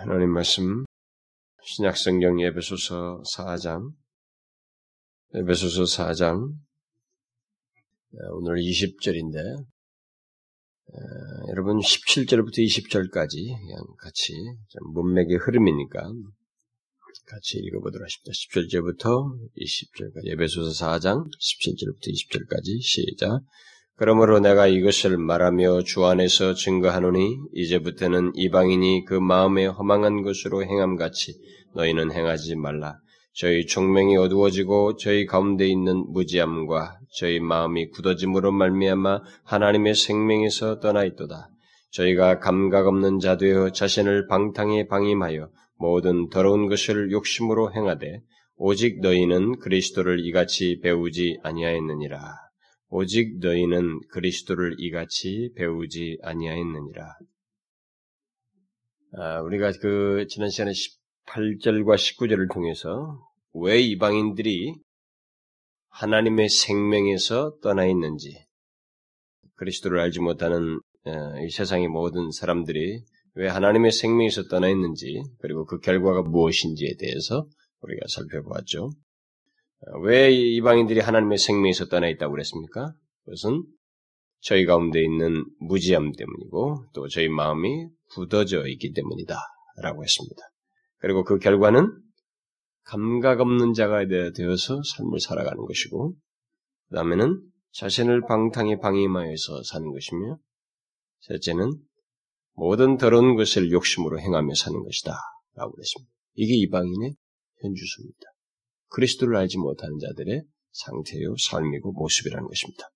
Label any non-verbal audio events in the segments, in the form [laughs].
하나님 말씀 신약성경 예배소서 4장 예배소서 4장 오늘 20절인데 여러분 17절부터 20절까지 그냥 같이 문맥의 흐름이니까 같이 읽어보도록 하십니다. 17절부터 20절까지 예배소서 4장 17절부터 20절까지 시작 그러므로 내가 이것을 말하며 주 안에서 증거하노니 이제부터는 이방인이 그 마음에 허망한 것으로 행함같이 너희는 행하지 말라. 저희 총명이 어두워지고 저희 가운데 있는 무지함과 저희 마음이 굳어짐으로 말미암아 하나님의 생명에서 떠나 있도다. 저희가 감각 없는 자 되어 자신을 방탕에 방임하여 모든 더러운 것을 욕심으로 행하되 오직 너희는 그리스도를 이같이 배우지 아니하였느니라. 오직 너희는 그리스도를 이같이 배우지 아니하였느니라. 아, 우리가 그 지난 시간에 18절과 19절을 통해서 왜 이방인들이 하나님의 생명에서 떠나 있는지, 그리스도를 알지 못하는 어, 이 세상의 모든 사람들이 왜 하나님의 생명에서 떠나 있는지, 그리고 그 결과가 무엇인지에 대해서 우리가 살펴보았죠. 왜 이방인들이 하나님의 생명에서 떠나 있다고 그랬습니까? 그것은 저희 가운데 있는 무지함 때문이고 또 저희 마음이 굳어져 있기 때문이다. 라고 했습니다. 그리고 그 결과는 감각 없는 자가 되어서 삶을 살아가는 것이고 그 다음에는 자신을 방탕에 방임하여서 사는 것이며 셋째는 모든 더러운 것을 욕심으로 행하며 사는 것이다. 라고 그랬습니다. 이게 이방인의 현주소입니다. 그리스도를 알지 못하는 자들의 상태요, 삶이고 모습이라는 것입니다.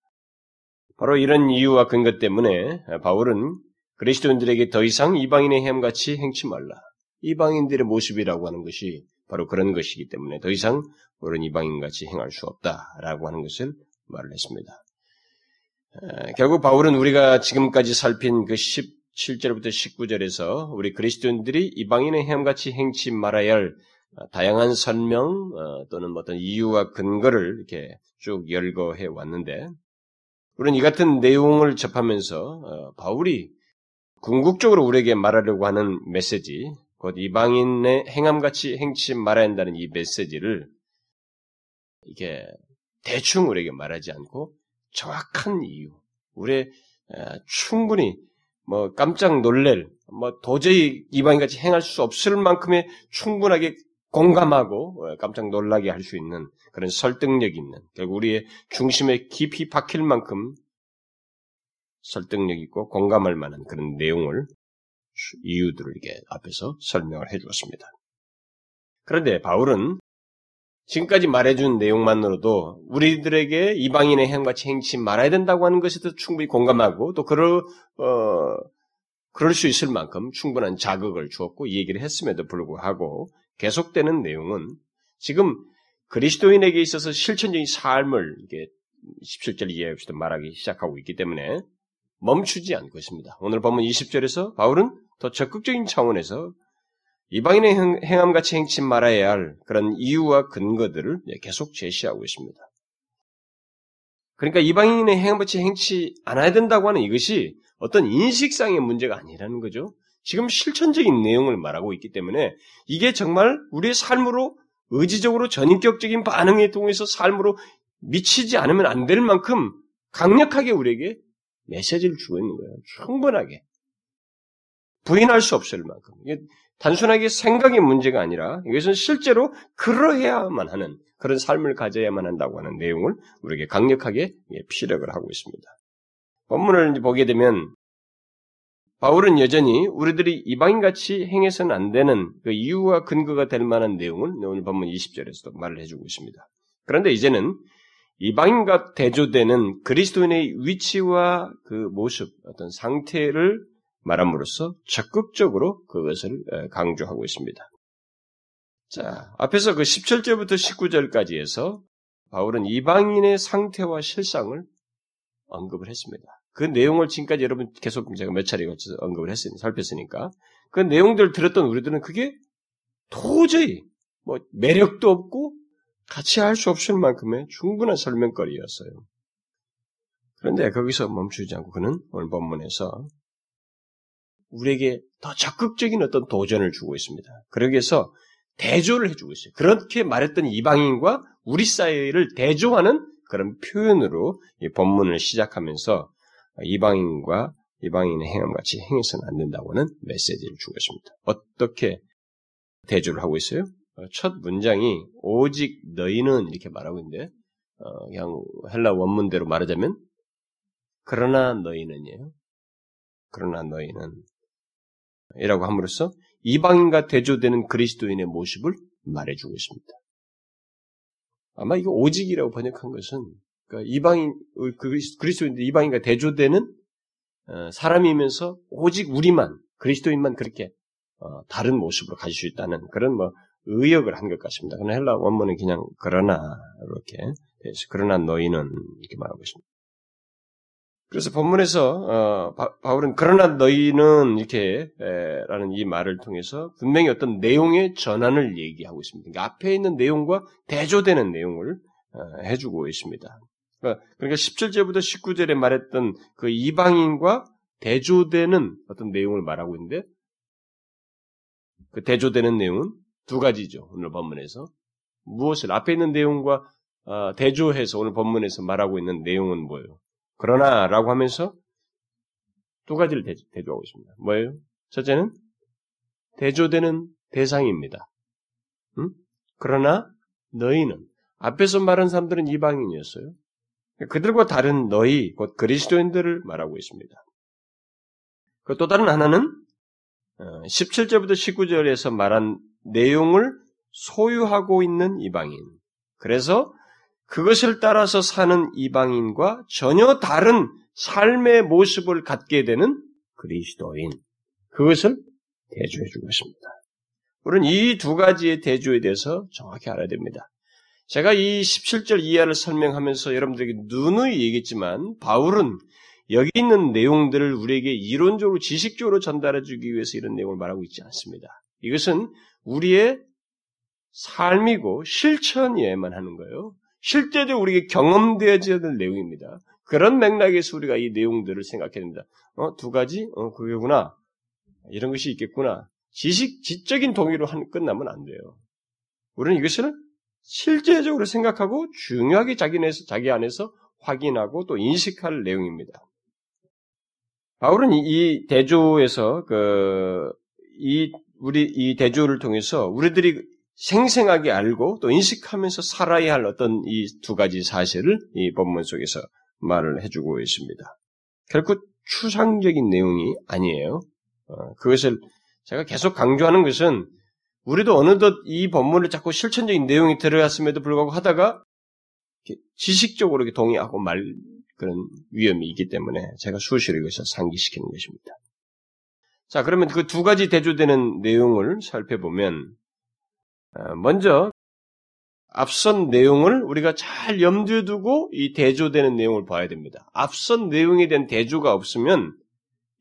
바로 이런 이유와 근거 때문에 바울은 그리스도인들에게 더 이상 이방인의 헤엄같이 행치 말라. 이방인들의 모습이라고 하는 것이 바로 그런 것이기 때문에 더 이상 우리는 이방인같이 행할 수 없다라고 하는 것을 말을 했습니다. 결국 바울은 우리가 지금까지 살핀 그 17절부터 19절에서 우리 그리스도인들이 이방인의 헤엄같이 행치 말아야 할 어, 다양한 설명 어, 또는 어떤 이유와 근거를 이렇게 쭉 열거해 왔는데 우리는 이 같은 내용을 접하면서 어, 바울이 궁극적으로 우리에게 말하려고 하는 메시지, 곧 이방인의 행함같이 행치 말아야 한다는 이 메시지를 이게 대충 우리에게 말하지 않고 정확한 이유, 우리 충분히 뭐 깜짝 놀랄, 뭐 도저히 이방인같이 행할 수 없을 만큼의 충분하게 공감하고 어, 깜짝 놀라게 할 수 있는 그런 설득력 있는 결국 우리의 중심에 깊이 박힐 만큼 설득력 있고 공감할 만한 그런 내용을 이유들을 이게 앞에서 설명을 해 주었습니다. 그런데 바울은 지금까지 말해준 내용만으로도 우리들에게 이방인의 행같이 행치 말아야 된다고 하는 것에도 충분히 공감하고 또 그럴 어 그럴 수 있을 만큼 충분한 자극을 주었고 이 얘기를 했음에도 불구하고 계속되는 내용은 지금 그리스도인에게 있어서 실천적인 삶을 이게 17절 이해합시다 말하기 시작하고 있기 때문에 멈추지 않고 있습니다. 오늘 보면 20절에서 바울은 더 적극적인 차원에서 이방인의 행함같이 행치 말아야 할 그런 이유와 근거들을 계속 제시하고 있습니다. 그러니까 이방인의 행함같이 행치 않아야 된다고 하는 이것이 어떤 인식상의 문제가 아니라는 거죠. 지금 실천적인 내용을 말하고 있기 때문에 이게 정말 우리의 삶으로 의지적으로 전인격적인 반응에 통해서 삶으로 미치지 않으면 안 될 만큼 강력하게 우리에게 메시지를 주고 있는 거예요. 충분하게. 부인할 수 없을 만큼. 이게 단순하게 생각의 문제가 아니라 이것은 실제로 그러해야만 하는 그런 삶을 가져야만 한다고 하는 내용을 우리에게 강력하게 피력을 하고 있습니다. 본문을 보게 되면 바울은 여전히 우리들이 이방인같이 행해서는 안 되는 그 이유와 근거가 될 만한 내용을 오늘 본문 20절에서도 말을 해주고 있습니다. 그런데 이제는 이방인과 대조되는 그리스도인의 위치와 그 모습, 어떤 상태를 말함으로써 적극적으로 그것을 강조하고 있습니다. 자, 앞에서 그 17절부터 19절까지 해서 바울은 이방인의 상태와 실상을 언급을 했습니다. 그 내용을 지금까지 여러분 계속 제가 몇 차례 거쳐서 언급을 했으니, 살폈으니까. 그 내용들을 들었던 우리들은 그게 도저히 뭐 매력도 없고 같이 할 수 없을 만큼의 충분한 설명거리였어요. 그런데 거기서 멈추지 않고 그는 오늘 본문에서 우리에게 더 적극적인 어떤 도전을 주고 있습니다. 그러기 위해서 대조를 해주고 있어요. 그렇게 말했던 이방인과 우리 사회를 대조하는 그런 표현으로 이 본문을 시작하면서 이방인과 이방인의 행함 같이 행해서는 안 된다고는 메시지를 주고 있습니다. 어떻게 대조를 하고 있어요? 첫 문장이 오직 너희는 이렇게 말하고 있는데 어, 그냥 헬라 원문대로 말하자면 그러나 너희는이에요. 그러나 너희는 이라고 함으로써 이방인과 대조되는 그리스도인의 모습을 말해주고 있습니다. 아마 이거 오직이라고 번역한 것은 그러니까 이방인 그리스도인들 이방인과 대조되는 어, 사람이면서 오직 우리만 그리스도인만 그렇게 어, 다른 모습으로 가질 수 있다는 그런 뭐 의역을 한 것 같습니다. 그러나 헬라 원문은 그냥 그러나 이렇게 돼서 그러나 너희는 이렇게 말하고 있습니다. 그래서 본문에서 어, 바, 울은 그러나 너희는 이렇게 에, 라는 이 말을 통해서 분명히 어떤 내용의 전환을 얘기하고 있습니다. 그러니까 앞에 있는 내용과 대조되는 내용을 어, 해주고 있습니다. 그러니까, 그러니까 17절부터 19절에 말했던 그 이방인과 대조되는 어떤 내용을 말하고 있는데 그 대조되는 내용은 두 가지죠. 오늘 본문에서 무엇을 앞에 있는 내용과 어, 대조해서 오늘 본문에서 말하고 있는 내용은 뭐예요? 그러나라고 하면서 두 가지를 대조, 하고 있습니다. 뭐예요? 첫째는 대조되는 대상입니다. 응? 그러나 너희는 앞에서 말한 사람들은 이방인이었어요. 그들과 다른 너희 곧 그리스도인들을 말하고 있습니다. 그 또 다른 하나는 17절부터 어, 19절에서 말한 내용을 소유하고 있는 이방인. 그래서 그것을 따라서 사는 이방인과 전혀 다른 삶의 모습을 갖게 되는 그리스도인. 그것을 대조해 주고 있습니다. 우리는 이 두 가지의 대조에 대해서 정확히 알아야 됩니다. 제가 이 17절 이하를 설명하면서 여러분들에게 누누이 얘기했지만 바울은 여기 있는 내용들을 우리에게 이론적으로 지식적으로 전달해 주기 위해서 이런 내용을 말하고 있지 않습니다. 이것은 우리의 삶이고 실천에만 하는 거예요. 실제로 우리에게 경험되어져야 될 내용입니다. 그런 맥락에서 우리가 이 내용들을 생각해야 됩니다. 어, 두 가지? 어, 그게구나. 이런 것이 있겠구나. 지식, 지적인 동의로 한, 끝나면 안 돼요. 우리는 이것을 실제적으로 생각하고 중요하게 자기 안에서, 자기 안에서 확인하고 또 인식할 내용입니다. 바울은 이, 이 대조에서 그, 이, 우리 이 대조를 통해서 우리들이 생생하게 알고 또 인식하면서 살아야 할 어떤 이 두 가지 사실을 이 본문 속에서 말을 해주고 있습니다. 결코 추상적인 내용이 아니에요. 어, 그것을 제가 계속 강조하는 것은 우리도 어느덧 이 본문을 자꾸 실천적인 내용이 들어갔음에도 불구하고 하다가 지식적으로 동의하고 말 그런 위험이 있기 때문에 제가 수시로 이것을 상기시키는 것입니다. 자, 그러면 그 두 가지 대조되는 내용을 살펴보면 어, 먼저 앞선 내용을 우리가 잘 염두에 두고 이 대조되는 내용을 봐야 됩니다. 앞선 내용에 대한 대조가 없으면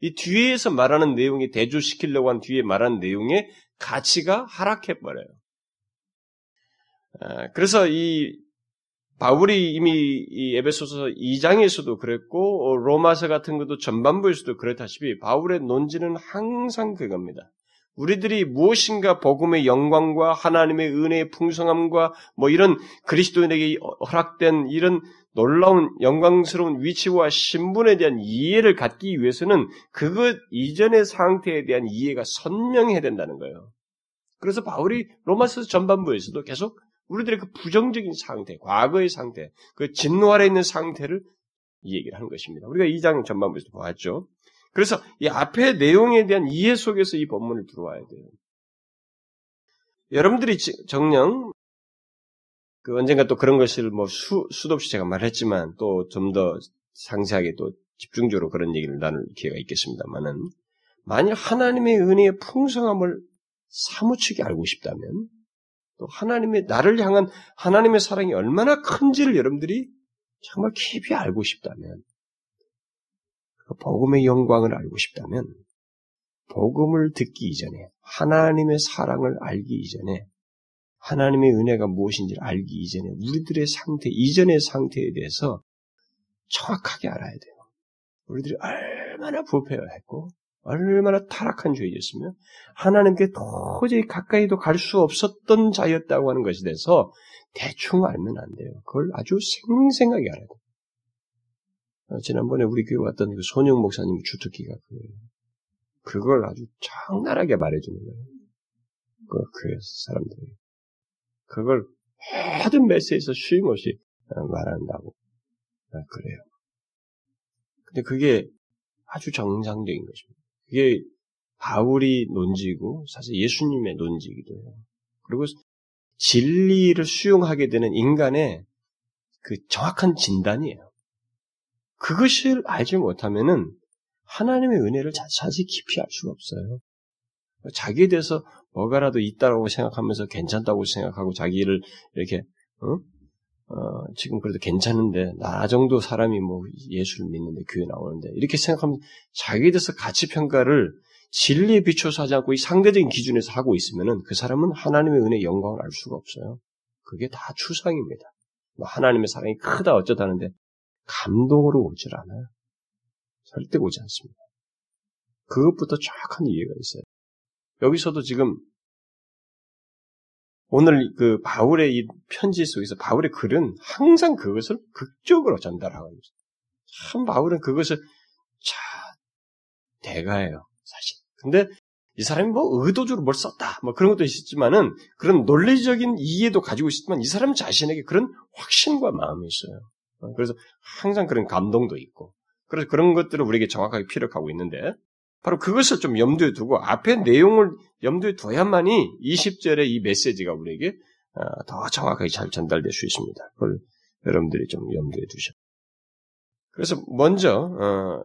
이 뒤에서 말하는 내용이 대조시키려고 한 뒤에 말하는 내용의 가치가 하락해 버려요. 어, 그래서 이 바울이 이미 이 에베소서 2장에서도 그랬고 어, 로마서 같은 것도 전반부에서도 그렇다시피 바울의 논지는 항상 그겁니다. 우리들이 무엇인가 복음의 영광과 하나님의 은혜의 풍성함과 뭐 이런 그리스도인에게 허락된 이런 놀라운 영광스러운 위치와 신분에 대한 이해를 갖기 위해서는 그것 이전의 상태에 대한 이해가 선명해야 된다는 거예요. 그래서 바울이 로마서 전반부에서도 계속 우리들의 그 부정적인 상태, 과거의 상태, 그 진노 아래 있는 상태를 이 얘기를 하는 것입니다. 우리가 2장 전반부에서 보았죠. 그래서 이 앞의 내용에 대한 이해 속에서 이 본문을 들어와야 돼요. 여러분들이 정령 그 언젠가 또 그런 것을 뭐 수, 수도 없이 제가 말했지만 또 좀 더 상세하게 또 집중적으로 그런 얘기를 나눌 기회가 있겠습니다만은 만일 하나님의 은혜의 풍성함을 사무치게 알고 싶다면 또 하나님의 나를 향한 하나님의 사랑이 얼마나 큰지를 여러분들이 정말 깊이 알고 싶다면 그 복음의 영광을 알고 싶다면 복음을 듣기 이전에 하나님의 사랑을 알기 이전에 하나님의 은혜가 무엇인지를 알기 이전에 우리들의 상태 이전의 상태에 대해서 정확하게 알아야 돼요. 우리들이 얼마나 부패했고 얼마나 타락한 죄였으며 하나님께 도저히 가까이도 갈 수 없었던 자였다고 하는 것에 대해서 대충 알면 안 돼요. 그걸 아주 생생하게 알아야 돼요. 어, 지난번에 우리 교회 왔던 그 손영 목사님 주특기가 그거예요. 그걸 아주 적나라하게 말해주는 거예요. 그, 그 사람들이. 그걸 모든 메시지에서 쉼없이 어, 말한다고. 어, 그래요. 근데 그게 아주 정상적인 것입니다. 그게 바울이 논지고 사실 예수님의 논지이기도 해요. 그리고 진리를 수용하게 되는 인간의 그 정확한 진단이에요. 그것을 알지 못하면은 하나님의 은혜를 자세히 깊이 알 수가 없어요. 자기에 대해서 뭐가라도 있다고 생각하면서 괜찮다고 생각하고 자기를 이렇게 어? 어, 지금 그래도 괜찮은데 나 정도 사람이 뭐 예수를 믿는데 교회 나오는데 이렇게 생각하면 자기에 대해서 가치 평가를 진리에 비춰서 하지 않고 이 상대적인 기준에서 하고 있으면은 그 사람은 하나님의 은혜 영광을 알 수가 없어요. 그게 다 추상입니다. 뭐 하나님의 사랑이 크다 어쩌다는데 감동으로 오질 않아요. 절대 오지 않습니다. 그것부터 정확한 이해가 있어요. 여기서도 지금 오늘 그 바울의 이 편지 속에서 바울의 글은 항상 그것을 극적으로 전달하고 있어요. 참 바울은 그것을 자 대가예요, 사실. 근데 이 사람이 뭐 의도적으로 뭘 썼다, 뭐 그런 것도 있었지만은 그런 논리적인 이해도 가지고 있지만 이 사람 자신에게 그런 확신과 마음이 있어요. 어, 그래서 항상 그런 감동도 있고, 그래서 그런 것들을 우리에게 정확하게 피력하고 있는데, 바로 그것을 좀 염두에 두고 앞에 내용을 염두에 둬야만이 20절의 이 메시지가 우리에게 어, 더 정확하게 잘 전달될 수 있습니다. 그걸 여러분들이 좀 염두에 두셔. 그래서 먼저 어,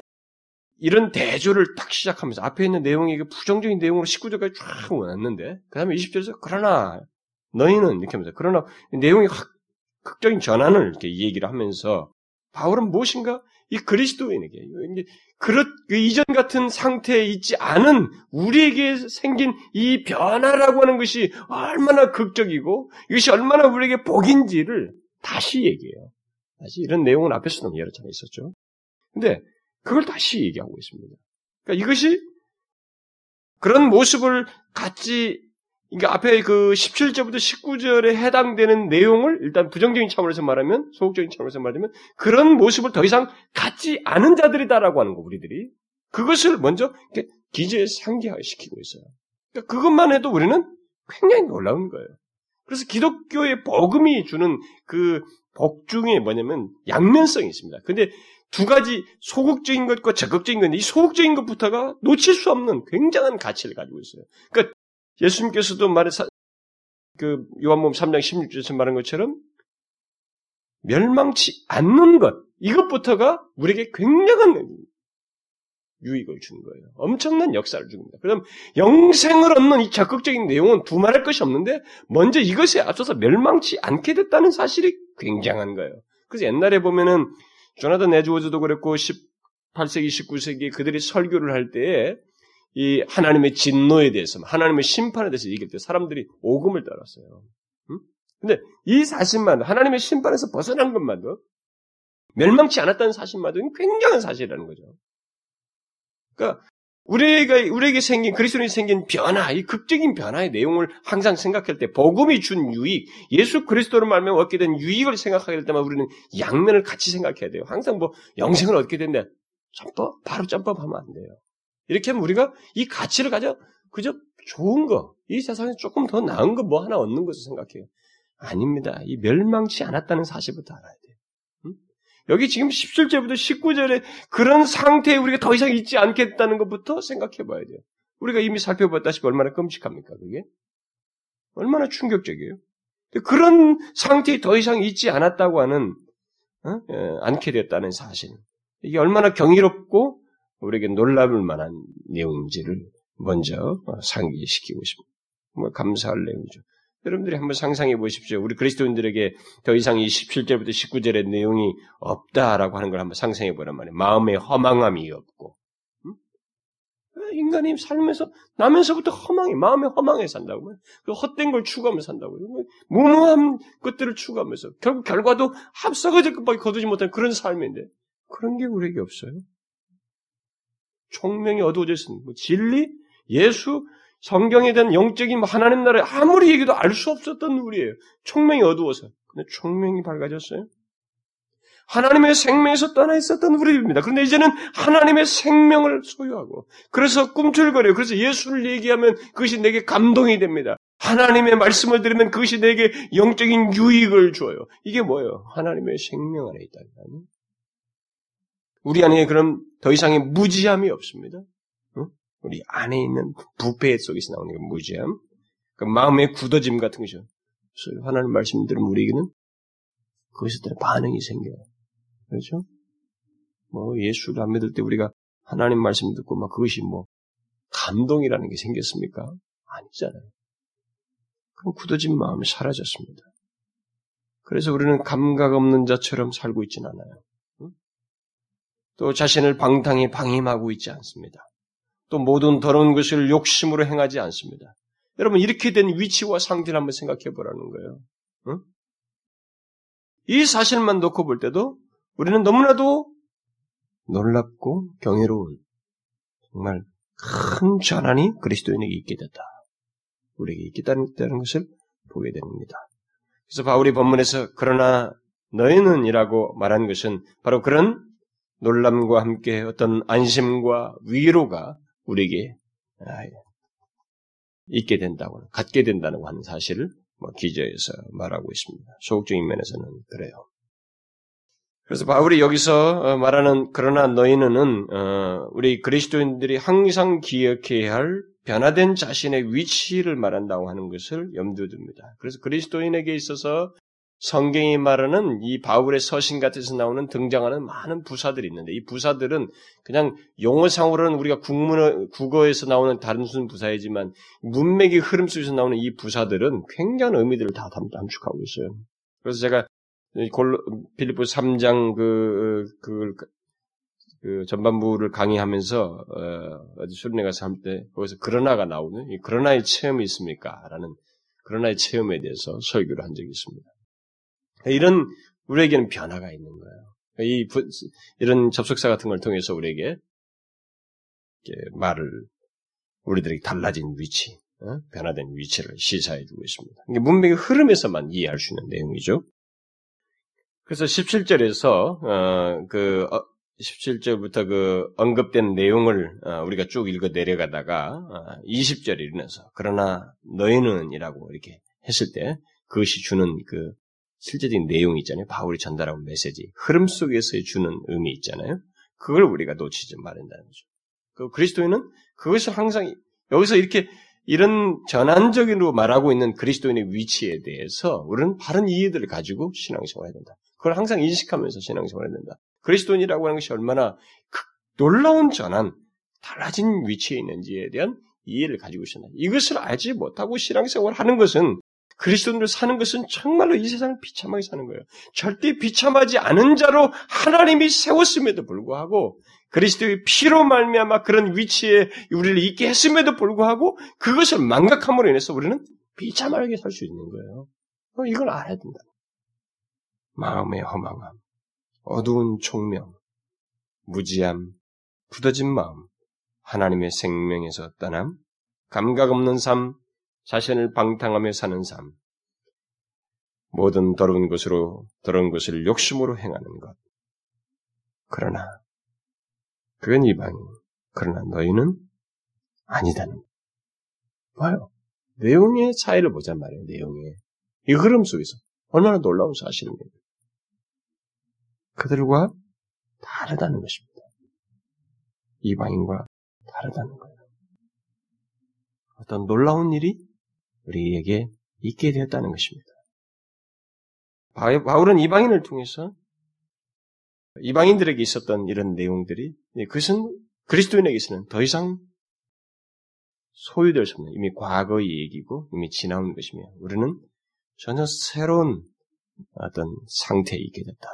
이런 대조를 딱 시작하면서 앞에 있는 내용이 부정적인 내용으로 19절까지 쫙 왔는데 그 다음에 20절에서 그러나 너희는 이렇게 하면서 그러나 내용이 확 극적인 전환을 이렇게 얘기를 하면서 바울은 무엇인가 이 그리스도인에게 그렇 그 이전 같은 상태에 있지 않은 우리에게 생긴 이 변화라고 하는 것이 얼마나 극적이고 이것이 얼마나 우리에게 복인지를 다시 얘기해요. 다시 이런 내용은 앞에서도 여러 차례 있었죠. 근데 그걸 다시 얘기하고 있습니다. 그러니까 이것이 그런 모습을 같이 그러니까 앞에 그 17절부터 19절에 해당되는 내용을 일단 부정적인 차원에서 말하면 소극적인 차원에서 말하면 그런 모습을 더 이상 갖지 않은 자들이다라고 하는 거 우리들이 그것을 먼저 기재에 상기시키고 있어요. 그러니까 그것만 해도 우리는 굉장히 놀라운 거예요. 그래서 기독교의 복음이 주는 그 복 중에 뭐냐면 양면성이 있습니다. 근데 두 가지 소극적인 것과 적극적인 건데 이 소극적인 것부터가 놓칠 수 없는 굉장한 가치를 가지고 있어요. 그러니까 예수님께서도 말해 그 요한복음 3장 16절에서 말한 것처럼 멸망치 않는 것 이것부터가 우리에게 굉장한 유익을 주는 거예요. 엄청난 역사를 줍니다. 그다음 영생을 얻는 이 적극적인 내용은 두말할 것이 없는데 먼저 이것에 앞서서 멸망치 않게 됐다는 사실이 굉장한 거예요. 그래서 옛날에 보면은 조나단 에즈워즈도 그랬고 18세기 19세기 그들이 설교를 할 때에 이 하나님의 진노에 대해서, 하나님의 심판에 대해서 얘기할 때 사람들이 오금을 따랐어요. 응? 근데 이 사실만, 하나님의 심판에서 벗어난 것만도, 멸망치 않았다는 사실만도 굉장한 사실이라는 거죠. 그러니까, 우리가, 우리에게 생긴, 그리스도인이 생긴 변화, 이 극적인 변화의 내용을 항상 생각할 때, 복음이 준 유익, 예수 그리스도를 말면 얻게 된 유익을 생각하게 될 때만 우리는 양면을 같이 생각해야 돼요. 항상 뭐, 영생을 얻게 된다. 점법, 바로 점법하면 안 돼요. 이렇게 하면 우리가 이 가치를 가져 그저 좋은 거, 이 세상에 조금 더 나은 거 뭐 하나 얻는 것을 생각해요. 아닙니다. 이 멸망치 않았다는 사실부터 알아야 돼요. 응? 여기 지금 17절부터 19절에 그런 상태에 우리가 더 이상 있지 않겠다는 것부터 생각해 봐야 돼요. 우리가 이미 살펴봤다시피 얼마나 끔찍합니까, 그게? 얼마나 충격적이에요. 그런 상태에 더 이상 있지 않았다고 하는, 어? 예, 않게 됐다는 사실. 이게 얼마나 경이롭고 우리에게 놀라울 만한 내용인지를 먼저 상기시키고 싶습니다. 뭐 감사할 내용이죠. 여러분들이 한번 상상해 보십시오. 우리 그리스도인들에게 더 이상 이 17절부터 19절의 내용이 없다라고 하는 걸 한번 상상해 보란 말이에요. 마음에 허망함이 없고. 인간이 살면서 나면서부터 허망해, 마음에 허망해 산다고. 그 헛된 걸 추구하며 산다고. 무모한 것들을 추구하면서 결국 결과도 합석어질 것밖에 거두지 못한 그런 삶인데 그런 게 우리에게 없어요. 총명이 어두워져 있습니다. 뭐 진리, 예수, 성경에 대한 영적인 뭐 하나님 나라에 아무리 얘기도 알 수 없었던 우리예요. 총명이 어두워서. 근데 총명이 밝아졌어요. 하나님의 생명에서 떠나 있었던 우리입니다. 그런데 이제는 하나님의 생명을 소유하고 그래서 꿈틀거려요. 그래서 예수를 얘기하면 그것이 내게 감동이 됩니다. 하나님의 말씀을 들으면 그것이 내게 영적인 유익을 줘요. 이게 뭐예요? 하나님의 생명 안에 있다는 거아요 우리 안에 그럼 더 이상의 무지함이 없습니다. 우리 안에 있는 부패 속에서 나오는 그 무지함, 그 마음의 굳어짐 같은 것이죠. 하나님 말씀 들으면 우리에게는 따라 반응이 생겨요. 그렇죠? 뭐 예수를 안 믿을 때 우리가 하나님 말씀 듣고 막 그것이 뭐 감동이라는 게 생겼습니까? 아니잖아요. 그럼 굳어진 마음이 사라졌습니다. 그래서 우리는 감각 없는 자처럼 살고 있지는 않아요. 또 자신을 방탕히 방임하고 있지 않습니다. 또 모든 더러운 것을 욕심으로 행하지 않습니다. 여러분 이렇게 된 위치와 상태를 한번 생각해 보라는 거예요. 응? 이 사실만 놓고 볼 때도 우리는 너무나도 놀랍고 경이로운 정말 큰 전환이 그리스도인에게 있게 됐다. 우리에게 있겠다는 것을 보게 됩니다. 그래서 바울이 본문에서 그러나 너희는 이라고 말한 것은 바로 그런 놀람과 함께 어떤 안심과 위로가 우리에게 아, 있게 된다고, 갖게 된다고 하는 사실을 뭐 기저에서 말하고 있습니다. 소극적인 면에서는 그래요. 그래서 바울이 여기서 어, 말하는 그러나 너희는 어, 우리 그리스도인들이 항상 기억해야 할 변화된 자신의 위치를 말한다고 하는 것을 염두에 둡니다. 그래서 그리스도인에게 있어서 성경이 말하는 이 바울의 서신 같아서 나오는 등장하는 많은 부사들이 있는데 이 부사들은 그냥 용어상으로는 우리가 국문어, 국어에서 나오는 다른 무슨 부사이지만 문맥의 흐름 속에서 나오는 이 부사들은 굉장한 의미들을 다 담축하고 있어요. 그래서 제가 필리포 3장 그, 그, 그 전반부를 강의하면서, 어, 어디 수련회 가서 할 때, 거기서 그러나가 나오는, 이 그러나의 체험이 있습니까? 라는, 그러나의 체험에 대해서 설교를 한 적이 있습니다. 이런, 우리에게는 변화가 있는 거예요. 이, 이런 접속사 같은 걸 통해서 우리에게, 말을, 우리들에게 달라진 위치, 어? 변화된 위치를 시사해 주고 있습니다. 이게 문맥의 흐름에서만 이해할 수 있는 내용이죠. 그래서 17절에서 어, 그 어, 17절부터 그 언급된 내용을 어, 우리가 쭉 읽어 내려가다가 어, 20절에 이르면서 그러나 너희는이라고 이렇게 했을 때 그것이 주는 그 실제적인 내용이 있잖아요. 바울이 전달하는 메시지 흐름 속에서 주는 의미 있잖아요. 그걸 우리가 놓치지 말한다는 거죠. 그 그리스도인은 그것을 항상 여기서 이렇게 이런 전환적으로 말하고 있는 그리스도인의 위치에 대해서 우리는 바른 이해들을 가지고 신앙생활해야 된다. 그걸 항상 인식하면서 신앙생활해야 된다. 그리스도인이라고 하는 것이 얼마나 놀라운 전환, 달라진 위치에 있는지에 대한 이해를 가지고 있습니다. 이것을 알지 못하고 신앙생활을 하는 것은 그리스도인으로 사는 것은 정말로 이 세상을 비참하게 사는 거예요. 절대 비참하지 않은 자로 하나님이 세웠음에도 불구하고 그리스도의 피로 말미암아 그런 위치에 우리를 있게 했음에도 불구하고 그것을 망각함으로 인해서 우리는 비참하게 살 수 있는 거예요. 이걸 알아야 된다. 마음의 허망함, 어두운 총명, 무지함, 굳어진 마음, 하나님의 생명에서 떠남, 감각 없는 삶, 자신을 방탕하며 사는 삶, 모든 더러운 것으로 더러운 것을 욕심으로 행하는 것. 그러나 그건 이방인. 그러나 너희는 아니다는. 봐요. 내용의 차이를 보자 말이에요. 내용의 이 흐름 속에서 얼마나 놀라운 사실입니까? 그들과 다르다는 것입니다. 이방인과 다르다는 거예요. 어떤 놀라운 일이 우리에게 있게 되었다는 것입니다. 바울은 이방인을 통해서 이방인들에게 있었던 이런 내용들이 그것은 그리스도인에게서는 더 이상 소유될 수 없는 이미 과거의 얘기고 이미 지나온 것이며 우리는 전혀 새로운 어떤 상태에 있게 됐다.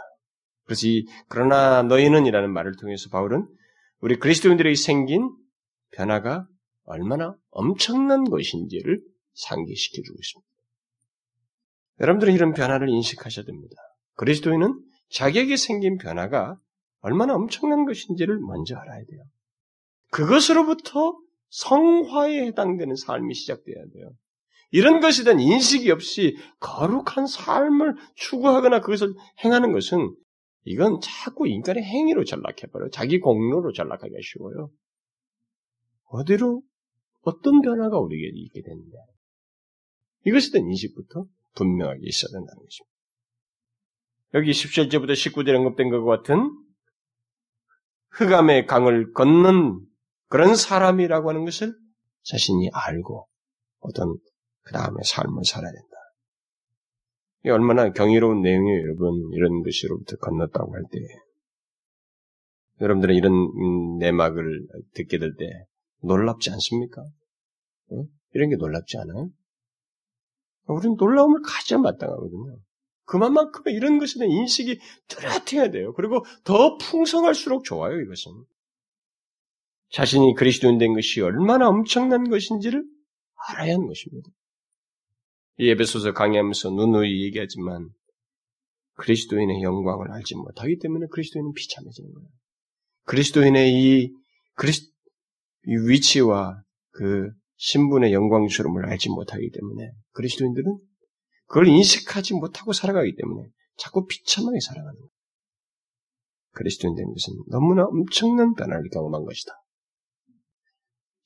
그래서 이 그러나 너희는 이라는 말을 통해서 바울은 우리 그리스도인들에게 생긴 변화가 얼마나 엄청난 것인지를 상기시켜 주고 있습니다. 여러분들은 이런 변화를 인식하셔야 됩니다. 그리스도인은 자기에게 생긴 변화가 얼마나 엄청난 것인지를 먼저 알아야 돼요. 그것으로부터 성화에 해당되는 삶이 시작돼야 돼요. 이런 것에 대한 인식이 없이 거룩한 삶을 추구하거나 그것을 행하는 것은 이건 자꾸 인간의 행위로 전락해버려요. 자기 공로로 전락하기가 쉬워요. 어디로, 어떤 변화가 우리에게 있게 되는데. 이것에 대한 인식부터 분명하게 있어야 된다는 것입니다. 여기 17제부터 19절에 언급된 것과 같은 흑암의 강을 건넌 그런 사람이라고 하는 것을 자신이 알고 어떤 그 다음에 삶을 살아야 된다. 이 얼마나 경이로운 내용이에요, 여러분. 이런 것으로부터 건넜다고 할 때. 여러분들은 이런 내막을 듣게 될 때 놀랍지 않습니까? 응? 이런 게 놀랍지 않아요? 우리는 놀라움을 가져야 마땅하거든요. 그만큼의 이런 것에 대한 인식이 뚜렷해야 돼요. 그리고 더 풍성할수록 좋아요, 이것은. 자신이 그리스도인 된 것이 얼마나 엄청난 것인지를 알아야 하는 것입니다. 이 에베소서 강의하면서 누누이 얘기하지만 그리스도인의 영광을 알지 못하기 때문에 그리스도인은 비참해지는 거예요. 그리스도인의 이, 그리스, 이 위치와 그 신분의 영광스러움을 알지 못하기 때문에 그리스도인들은 그걸 인식하지 못하고 살아가기 때문에 자꾸 비참하게 살아가는 거예요. 그리스도인 된 것은 너무나 엄청난 변화를 경험한 것이다.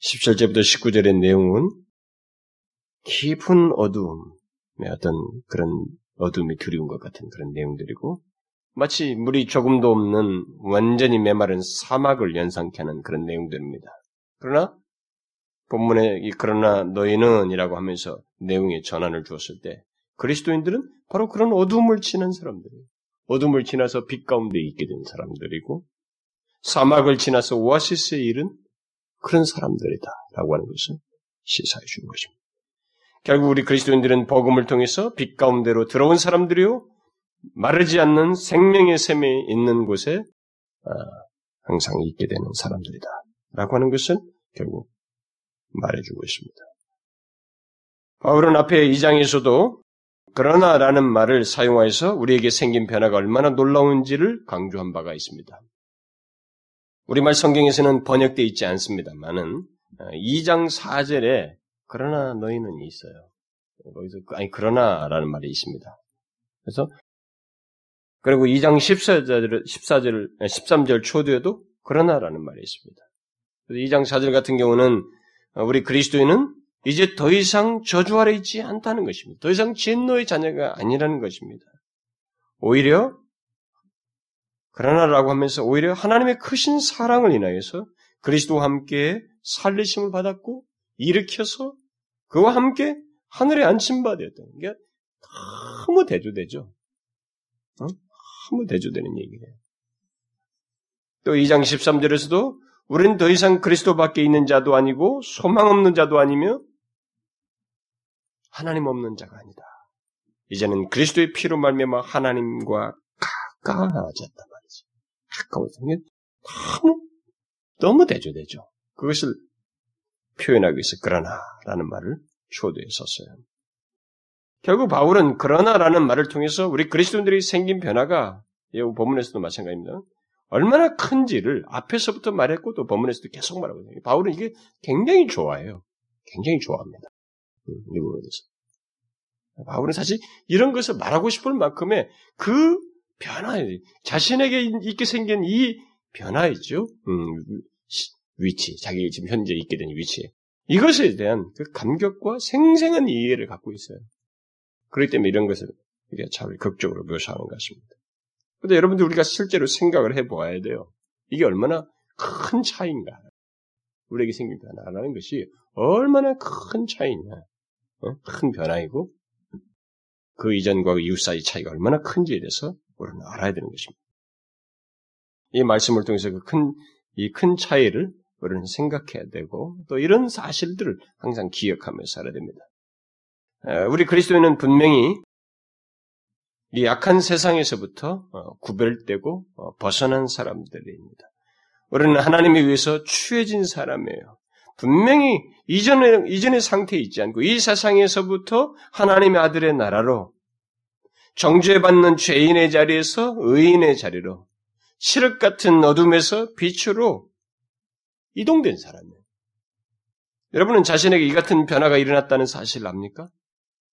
17절부터 19절의 내용은 깊은 어두움의 어떤 그런 어둠이 두려운 것 같은 그런 내용들이고 마치 물이 조금도 없는 완전히 메마른 사막을 연상케 하는 그런 내용들입니다. 그러나 본문에 이 그러나 너희는 이라고 하면서 내용의 전환을 주었을 때 그리스도인들은 바로 그런 어둠을 지난 사람들이에요. 어둠을 지나서 빛 가운데 있게 된 사람들이고 사막을 지나서 오아시스에 이른 그런 사람들이다라고 하는 것을 시사해 주는 것입니다. 결국 우리 그리스도인들은 복음을 통해서 빛 가운데로 들어온 사람들이요 마르지 않는 생명의 샘이 있는 곳에 아, 항상 있게 되는 사람들이다라고 하는 것을 결국 말해주고 있습니다. 바울은 앞에 2장에서도 그러나 라는 말을 사용하여서 우리에게 생긴 변화가 얼마나 놀라운지를 강조한 바가 있습니다. 우리말 성경에서는 번역되어 있지 않습니다만은 2장 4절에 그러나 너희는 있어요. 거기서 아니 그러나라는 말이 있습니다. 그래서 그리고 2장 14절 14절 13절 초두에도 그러나라는 말이 있습니다. 2장 4절 같은 경우는 우리 그리스도인은 이제 더 이상 저주 아래 있지 않다는 것입니다. 더 이상 진노의 자녀가 아니라는 것입니다. 오히려 그러나라고 하면서 오히려 하나님의 크신 사랑을 인하여서 그리스도와 함께 살리심을 받았고 일으켜서 그와 함께 하늘에 안침받았다는 게 너무 대조되죠. 어? 너무 대조되는 얘기예요. 또 2장 13절에서도 우리는 더 이상 그리스도 밖에 있는 자도 아니고 소망 없는 자도 아니며 하나님 없는 자가 아니다. 이제는 그리스도의 피로 말미암아 하나님과 가까워졌단 말이지. 가까워서 게 너무 너무 대조되죠. 그것을 표현하기 위해서 그러나라는 말을 초도에 썼어요. 결국 바울은 그러나라는 말을 통해서 우리 그리스도인들이 생긴 변화가 이 본문에서도 마찬가지입니다. 얼마나 큰지를 앞에서부터 말했고 또 본문에서도 계속 말하거든요. 바울은 이게 굉장히 좋아해요. 굉장히 좋아합니다. 이 부분에 대해서. 바울은 사실 이런 것을 말하고 싶을 만큼의 그 변화, 자신에게 있게 생긴 이 변화이죠. 음, 위치, 자기 지금 현재 있게 된 위치. 이것에 대한 그 감격과 생생한 이해를 갖고 있어요. 그렇기 때문에 이런 것을 이게 잘 극적으로 묘사하는 것 같습니다. 근데 여러분들 우리가 실제로 생각을 해 보아야 돼요. 이게 얼마나 큰 차이인가. 우리에게 생긴 변화라는 것이 얼마나 큰 차이냐. 어? 큰 변화이고 그 이전과 그 이후 사이 차이가 얼마나 큰지에 대해서 우리는 알아야 되는 것입니다. 이 말씀을 통해서 그 큰, 이 큰 차이를 우리는 생각해야 되고 또 이런 사실들을 항상 기억하면서 살아야 됩니다. 우리 그리스도인은 분명히 이 약한 세상에서부터 어, 구별되고 어, 벗어난 사람들입니다. 우리는 하나님에 의해서 취해진 사람이에요. 분명히 이전의, 이전의 상태에 있지 않고 이 세상에서부터 하나님의 아들의 나라로 정죄받는 죄인의 자리에서 의인의 자리로 시륵 같은 어둠에서 빛으로 이동된 사람이에요. 여러분은 자신에게 이 같은 변화가 일어났다는 사실을 압니까?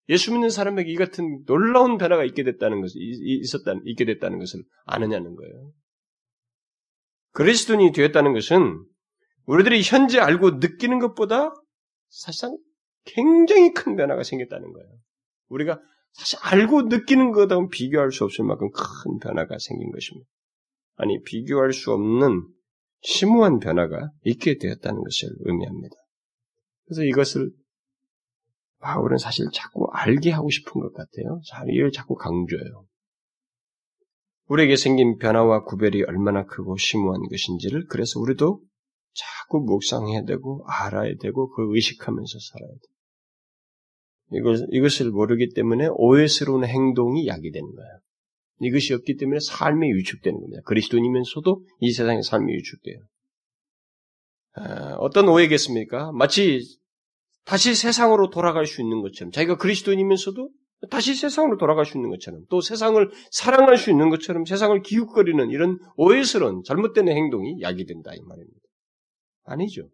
예수 믿는 사람에게 이 같은 놀라운 변화가 있게 됐다는 것을 있었다 있게 됐다는 것을 아느냐는 거예요. 그리스도인이 되었다는 것은 우리들이 현재 알고 느끼는 것보다 사실상 굉장히 큰 변화가 생겼다는 거예요. 우리가 사실 알고 느끼는 것하고는 비교할 수 없을 만큼 큰 변화가 생긴 것입니다. 아니, 비교할 수 없는 심오한 변화가 있게 되었다는 것을 의미합니다. 그래서 이것을 바울은 사실 자꾸 알게 하고 싶은 것 같아요. 이를 자꾸 강조해요. 우리에게 생긴 변화와 구별이 얼마나 크고 심오한 것인지를 그래서 우리도 자꾸 묵상해야 되고 알아야 되고 그 의식하면서 살아야 돼. 이것, 이것을 모르기 때문에 오해스러운 행동이 야기되는 거예요. 이것이 없기 때문에 삶이 위축되는 겁니다. 그리스도인이면서도 이 세상의 삶이 위축돼요. 아, 어떤 오해겠습니까? 마치 다시 세상으로 돌아갈 수 있는 것처럼 자기가 그리스도인이면서도 다시 세상으로 돌아갈 수 있는 것처럼 또 세상을 사랑할 수 있는 것처럼 세상을 기웃거리는 이런 오해스러운 잘못된 행동이 야기된다 이 말입니다. 아니죠.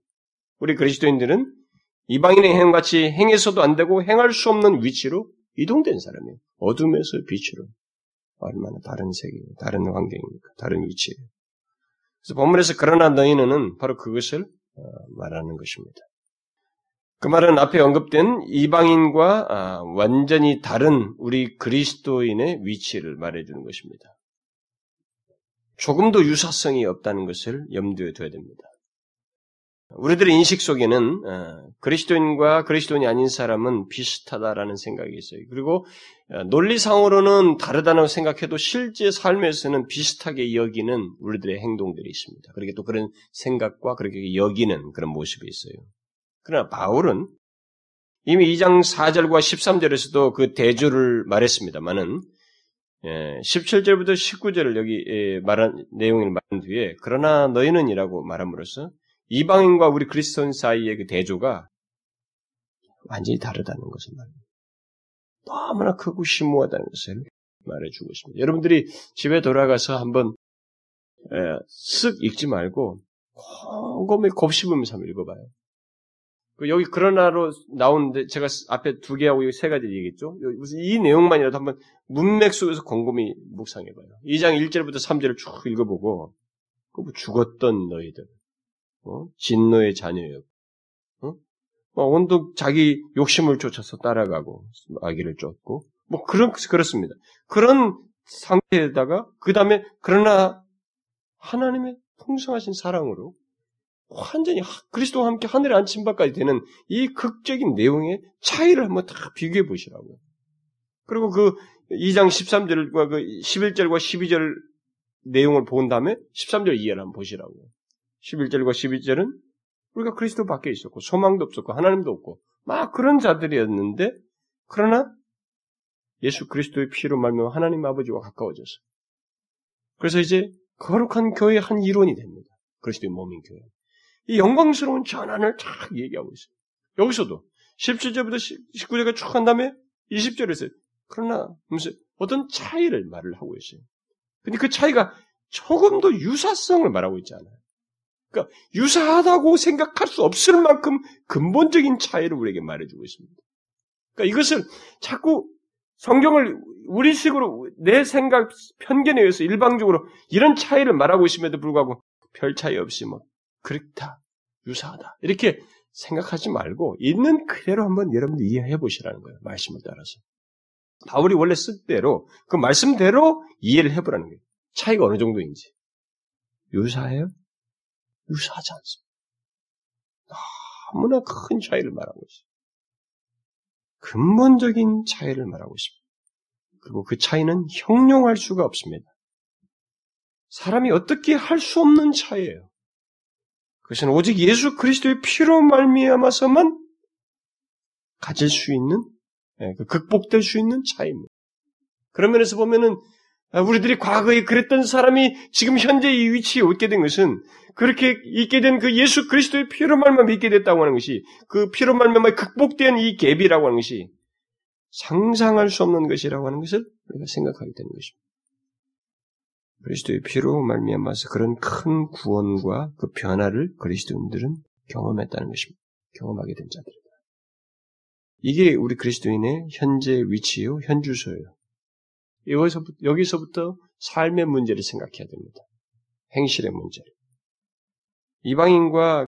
우리 그리스도인들은 이방인의 행같이 행해서도 안 되고 행할 수 없는 위치로 이동된 사람이에요. 어둠에서 빛으로. 얼마나 다른 세계, 다른 환경입니까? 다른 위치예요. 그래서 본문에서 그러나 너희는 바로 그것을 어, 말하는 것입니다. 그 말은 앞에 언급된 이방인과 아, 완전히 다른 우리 그리스도인의 위치를 말해주는 것입니다. 조금도 유사성이 없다는 것을 염두에 둬야 됩니다. 우리들의 인식 속에는 어, 그리스도인과 그리스도인이 아닌 사람은 비슷하다라는 생각이 있어요. 그리고 어, 논리상으로는 다르다고 생각해도 실제 삶에서는 비슷하게 여기는 우리들의 행동들이 있습니다. 그렇게 또 그런 생각과 그렇게 여기는 그런 모습이 있어요. 그러나 바울은 이미 2장 4절과 13절에서도 그 대조를 말했습니다만은 17절부터 예, 19절을 여기 예, 말한 내용을 말한 뒤에 그러나 너희는이라고 말함으로써 이방인과 우리 그리스도인 사이의 그 대조가 완전히 다르다는 것을 말합니다. 너무나 크고 심오하다는 것을 말해주고 있습니다. 여러분들이 집에 돌아가서 한번 쓱 읽지 말고 곰곰이 곱씹으면서 한번 읽어봐요. 그 여기 그러나로 나오는데 제가 앞에 두 개하고 세 가지 얘기했죠. 무슨 이 내용만이라도 한번 문맥 속에서 곰곰이 묵상해봐요. 2장 1절부터 3절을 쭉 읽어보고 그뭐 죽었던 너희들, 어? 진노의 자녀였고, 어? 뭐 온통 자기 욕심을 쫓아서 따라가고 아기를 쫓고 뭐 그런 그렇습니다. 그런 상태에다가 그 다음에 그러나 하나님의 풍성하신 사랑으로 완전히 그리스도와 함께 하늘에 앉힌 바까지 되는 이 극적인 내용의 차이를 한번 다 비교해 보시라고요. 그리고 그 2장 13절과 그 11절과 12절 내용을 본 다음에 13절 이해를 한번 보시라고요. 11절과 12절은 우리가 그리스도 밖에 있었고 소망도 없었고 하나님도 없고 막 그런 자들이었는데 그러나 예수 그리스도의 피로 말면 하나님 아버지와 가까워져서 그래서 이제 거룩한 교회의 한 일원이 됩니다. 그리스도의 몸인 교회. 이 영광스러운 전환을 쫙 얘기하고 있어요. 여기서도 17절부터 19절까지 쭉 한 다음에 20절에서 그러나 무슨 어떤 차이를 말을 하고 있어요. 근데 그 차이가 조금도 유사성을 말하고 있지 않아요. 그러니까 유사하다고 생각할 수 없을 만큼 근본적인 차이를 우리에게 말해주고 있습니다. 그러니까 이것을 자꾸 성경을 우리 식으로 내 생각 편견에 의해서 일방적으로 이런 차이를 말하고 있음에도 불구하고 별 차이 없이 뭐 그렇다, 유사하다 이렇게 생각하지 말고 있는 그대로 한번 여러분들 이해해 보시라는 거예요. 말씀을 따라서. 바울이 원래 쓸 대로 그 말씀대로 이해를 해 보라는 거예요. 차이가 어느 정도인지. 유사해요? 유사하지 않습니다. 너무나 큰 차이를 말하고 있어요. 근본적인 차이를 말하고 있습니다. 그리고 그 차이는 형용할 수가 없습니다. 사람이 어떻게 할 수 없는 차이예요. 그것은 오직 예수 그리스도의 피로 말미암아서만 가질 수 있는, 예, 그 극복될 수 있는 차이입니다. 그런 면에서 보면은 우리들이 과거에 그랬던 사람이 지금 현재 이 위치에 있게 된 것은 그렇게 있게 된 그 예수 그리스도의 피로 말미암아 있게 됐다고 하는 것이 그 피로 말미암아 극복된 이 갭이라고 하는 것이 상상할 수 없는 것이라고 하는 것을 우리가 생각하게 되는 것입니다. 그리스도의 피로 말미암아서 그런 큰 구원과 그 변화를 그리스도인들은 경험했다는 것입니다. 경험하게 된 자들이다. 이게 우리 그리스도인의 현재 위치요, 현주소예요. 여기서부터, 여기서부터 삶의 문제를 생각해야 됩니다. 행실의 문제를. 이방인과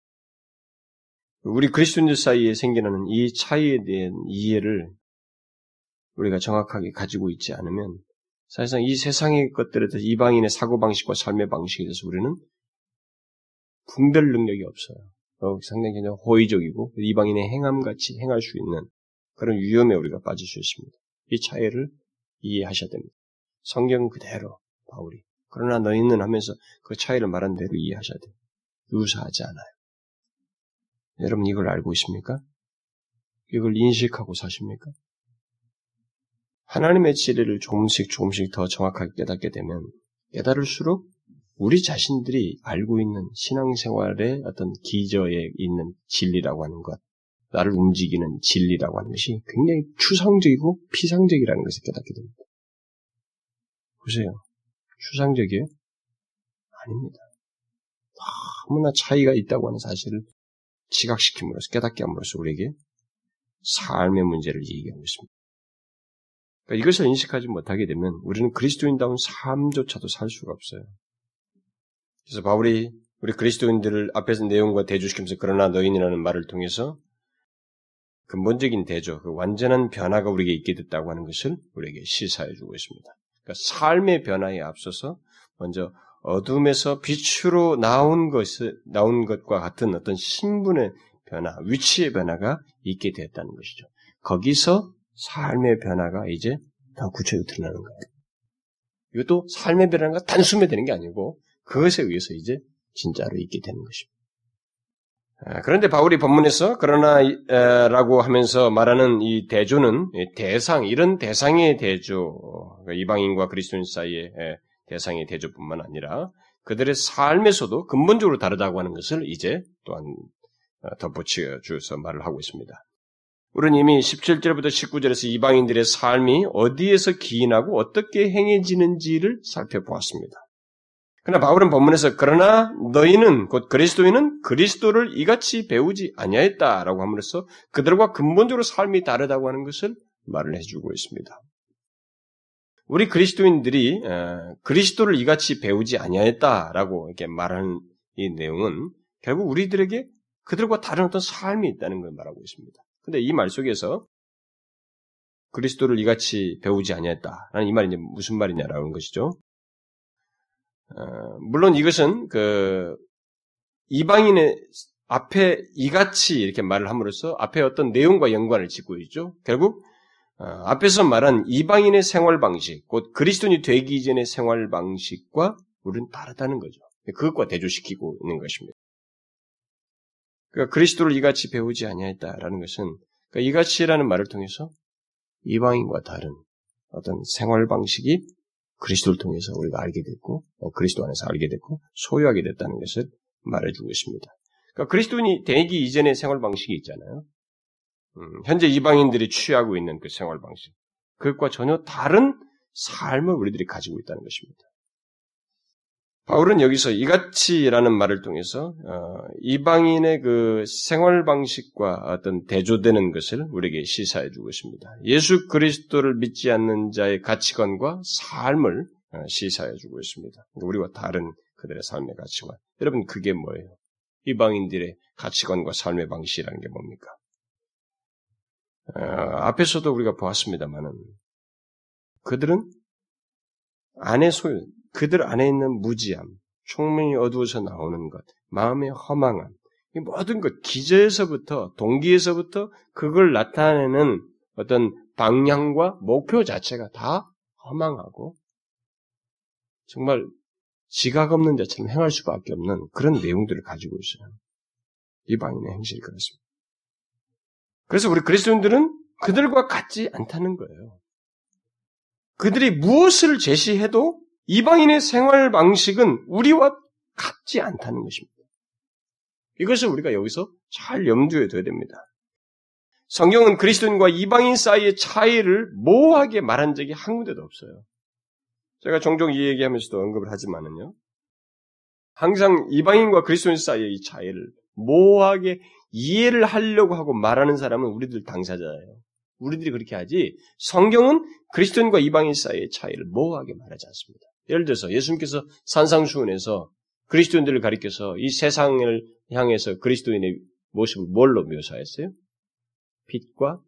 우리 그리스도인들 사이에 생겨나는 이 차이에 대한 이해를 우리가 정확하게 가지고 있지 않으면 사실상 이 세상의 것들에 대해서 이방인의 사고방식과 삶의 방식에 대해서 우리는 분별 능력이 없어요. 어, 상당히 그냥 호의적이고 이방인의 행함같이 행할 수 있는 그런 위험에 우리가 빠질 수 있습니다. 이 차이를 이해하셔야 됩니다. 성경 그대로 바울이 그러나 너희는 하면서 그 차이를 말한 대로 이해하셔야 돼요. 유사하지 않아요. 여러분 이걸 알고 있습니까? 이걸 인식하고 사십니까? 하나님의 진리를 조금씩 조금씩 더 정확하게 깨닫게 되면 깨달을수록 우리 자신들이 알고 있는 신앙생활의 어떤 기저에 있는 진리라고 하는 것, 나를 움직이는 진리라고 하는 것이 굉장히 추상적이고 피상적이라는 것을 깨닫게 됩니다. 보세요. 추상적이에요? 아닙니다. 너무나 차이가 있다고 하는 사실을 지각시킴으로써 깨닫게 함으로써 우리에게 삶의 문제를 얘기하고 있습니다. 그러니까 이것을 인식하지 못하게 되면 우리는 그리스도인다운 삶조차도 살 수가 없어요. 그래서 바울이 우리 그리스도인들을 앞에서 내용과 대조시키면서 그러나 너희이라는 말을 통해서 근본적인 대조, 그 완전한 변화가 우리에게 있게 됐다고 하는 것을 우리에게 시사해 주고 있습니다. 그러니까 삶의 변화에 앞서서 먼저 어둠에서 빛으로 나온 것을 나온 것과 같은 어떤 신분의 변화, 위치의 변화가 있게 되었다는 것이죠. 거기서 삶의 변화가 이제 더 구체적으로 드러나는 거예요. 이것도 삶의 변화가 단숨에 되는 게 아니고 그것에 의해서 이제 진짜로 있게 되는 것입니다. 아, 그런데 바울이 본문에서 그러나라고 하면서 말하는 이 대조는 대상 이런 대상의 대조 그러니까 이방인과 그리스도인 사이의 대상의 대조뿐만 아니라 그들의 삶에서도 근본적으로 다르다고 하는 것을 이제 또한 어, 덧붙여 주어서 말을 하고 있습니다. 우리는 이미 17절부터 19절에서 이방인들의 삶이 어디에서 기인하고 어떻게 행해지는지를 살펴보았습니다. 그러나 바울은 본문에서 그러나 너희는 곧 그리스도인은 그리스도를 이같이 배우지 아니하였다라고 함으로써 그들과 근본적으로 삶이 다르다고 하는 것을 말을 해주고 있습니다. 우리 그리스도인들이 그리스도를 이같이 배우지 아니하였다라고 이렇게 말하는 이 내용은 결국 우리들에게 그들과 다른 어떤 삶이 있다는 걸 말하고 있습니다. 근데 이 말 속에서 그리스도를 이같이 배우지 아니했다라는 이 말이 이제 무슨 말이냐라는 것이죠. 어, 물론 이것은 그 이방인의 앞에 이같이 이렇게 말을 함으로써 앞에 어떤 내용과 연관을 짓고 있죠. 결국 어, 앞에서 말한 이방인의 생활 방식, 곧 그리스도인이 되기 이전의 생활 방식과 우리는 다르다는 거죠. 그것과 대조시키고 있는 것입니다. 그러니까 그리스도를 이같이 배우지 아니하였다라는 것은 그러니까 이같이라는 말을 통해서 이방인과 다른 어떤 생활 방식이 그리스도를 통해서 우리가 알게 됐고 어, 그리스도 안에서 알게 됐고 소유하게 됐다는 것을 말해주고 있습니다. 그러니까 그리스도인이 되기 이전의 생활 방식이 있잖아요. 음, 현재 이방인들이 취하고 있는 그 생활 방식, 그것과 전혀 다른 삶을 우리들이 가지고 있다는 것입니다. 바울은 여기서 이같이라는 말을 통해서 어, 이방인의 그 생활 방식과 어떤 대조되는 것을 우리에게 시사해 주고 있습니다. 예수 그리스도를 믿지 않는 자의 가치관과 삶을 어, 시사해 주고 있습니다. 우리와 다른 그들의 삶의 가치관. 여러분 그게 뭐예요? 이방인들의 가치관과 삶의 방식이라는 게 뭡니까? 어, 앞에서도 우리가 보았습니다만은 그들은 안에 소유, 그들 안에 있는 무지함, 총명이 어두워서 나오는 것, 마음의 허망함, 이 모든 것, 기저에서부터, 동기에서부터 그걸 나타내는 어떤 방향과 목표 자체가 다 허망하고, 정말 지각 없는 자처럼 행할 수밖에 없는 그런 내용들을 가지고 있어요. 이방인의 행실이 그렇습니다. 그래서 우리 그리스도인들은 그들과 같지 않다는 거예요. 그들이 무엇을 제시해도 이방인의 생활 방식은 우리와 같지 않다는 것입니다. 이것을 우리가 여기서 잘 염두에 둬야 됩니다. 성경은 그리스도인과 이방인 사이의 차이를 모호하게 말한 적이 한 군데도 없어요. 제가 종종 이 얘기하면서도 언급을 하지만은요. 항상 이방인과 그리스도인 사이의 이 차이를 모호하게 이해를 하려고 하고 말하는 사람은 우리들 당사자예요. 우리들이 그렇게 하지 성경은 그리스도인과 이방인 사이의 차이를 모호하게 말하지 않습니다. 예를 들어서 예수님께서 산상수훈에서 그리스도인들을 가리켜서 이 세상을 향해서 그리스도인의 모습을 뭘로 묘사했어요? 빛과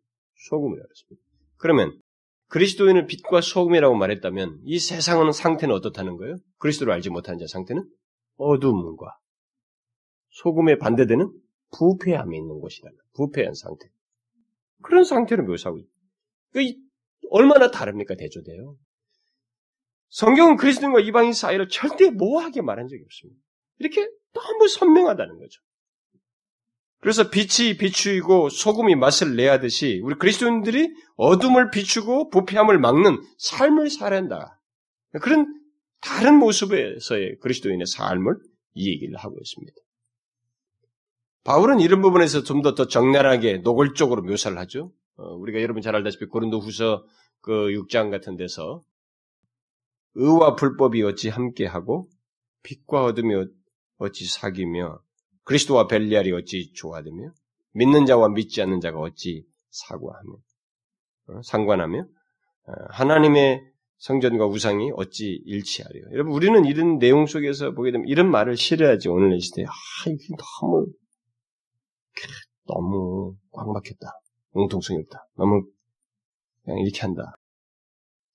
소금이라고 했습니다. 그러면 그리스도인을 빛과 소금이라고 말했다면 이 세상은 상태는 어떻다는 거예요? 그리스도를 알지 못하는 자 상태는 어둠과 소금에 반대되는 부패함이 있는 곳이다. 부패한 상태. 그런 상태를 묘사하고 있다. 그 얼마나 다릅니까 대조돼요. 성경은 그리스도인과 이방인 사이를 절대 모호하게 말한 적이 없습니다. 이렇게 너무 선명하다는 거죠. 그래서 빛이 비추이고 소금이 맛을 내야 듯이 우리 그리스도인들이 어둠을 비추고 부패함을 막는 삶을 살아야 한다. 그런 다른 모습에서의 그리스도인의 삶을 이 얘기를 하고 있습니다. 바울은 이런 부분에서 좀 더 더 적나라하게 노골적으로 묘사를 하죠. 어, 우리가 여러분 잘 알다시피 고린도 후서 그 6장 같은 데서 의와 불법이 어찌 함께하고 빛과 어둠이 어찌 사귀며 그리스도와 벨리알이 어찌 조화되며 믿는 자와 믿지 않는 자가 어찌 사고하며 어, 상관하며 어, 하나님의 성전과 우상이 어찌 일치하려. 여러분 우리는 이런 내용 속에서 보게 되면 이런 말을 싫어하지 오늘 이 시대에 아 이게 너무 너무 꽉 막혔다. 웅통성이 없다. 너무 그냥 이렇게 한다.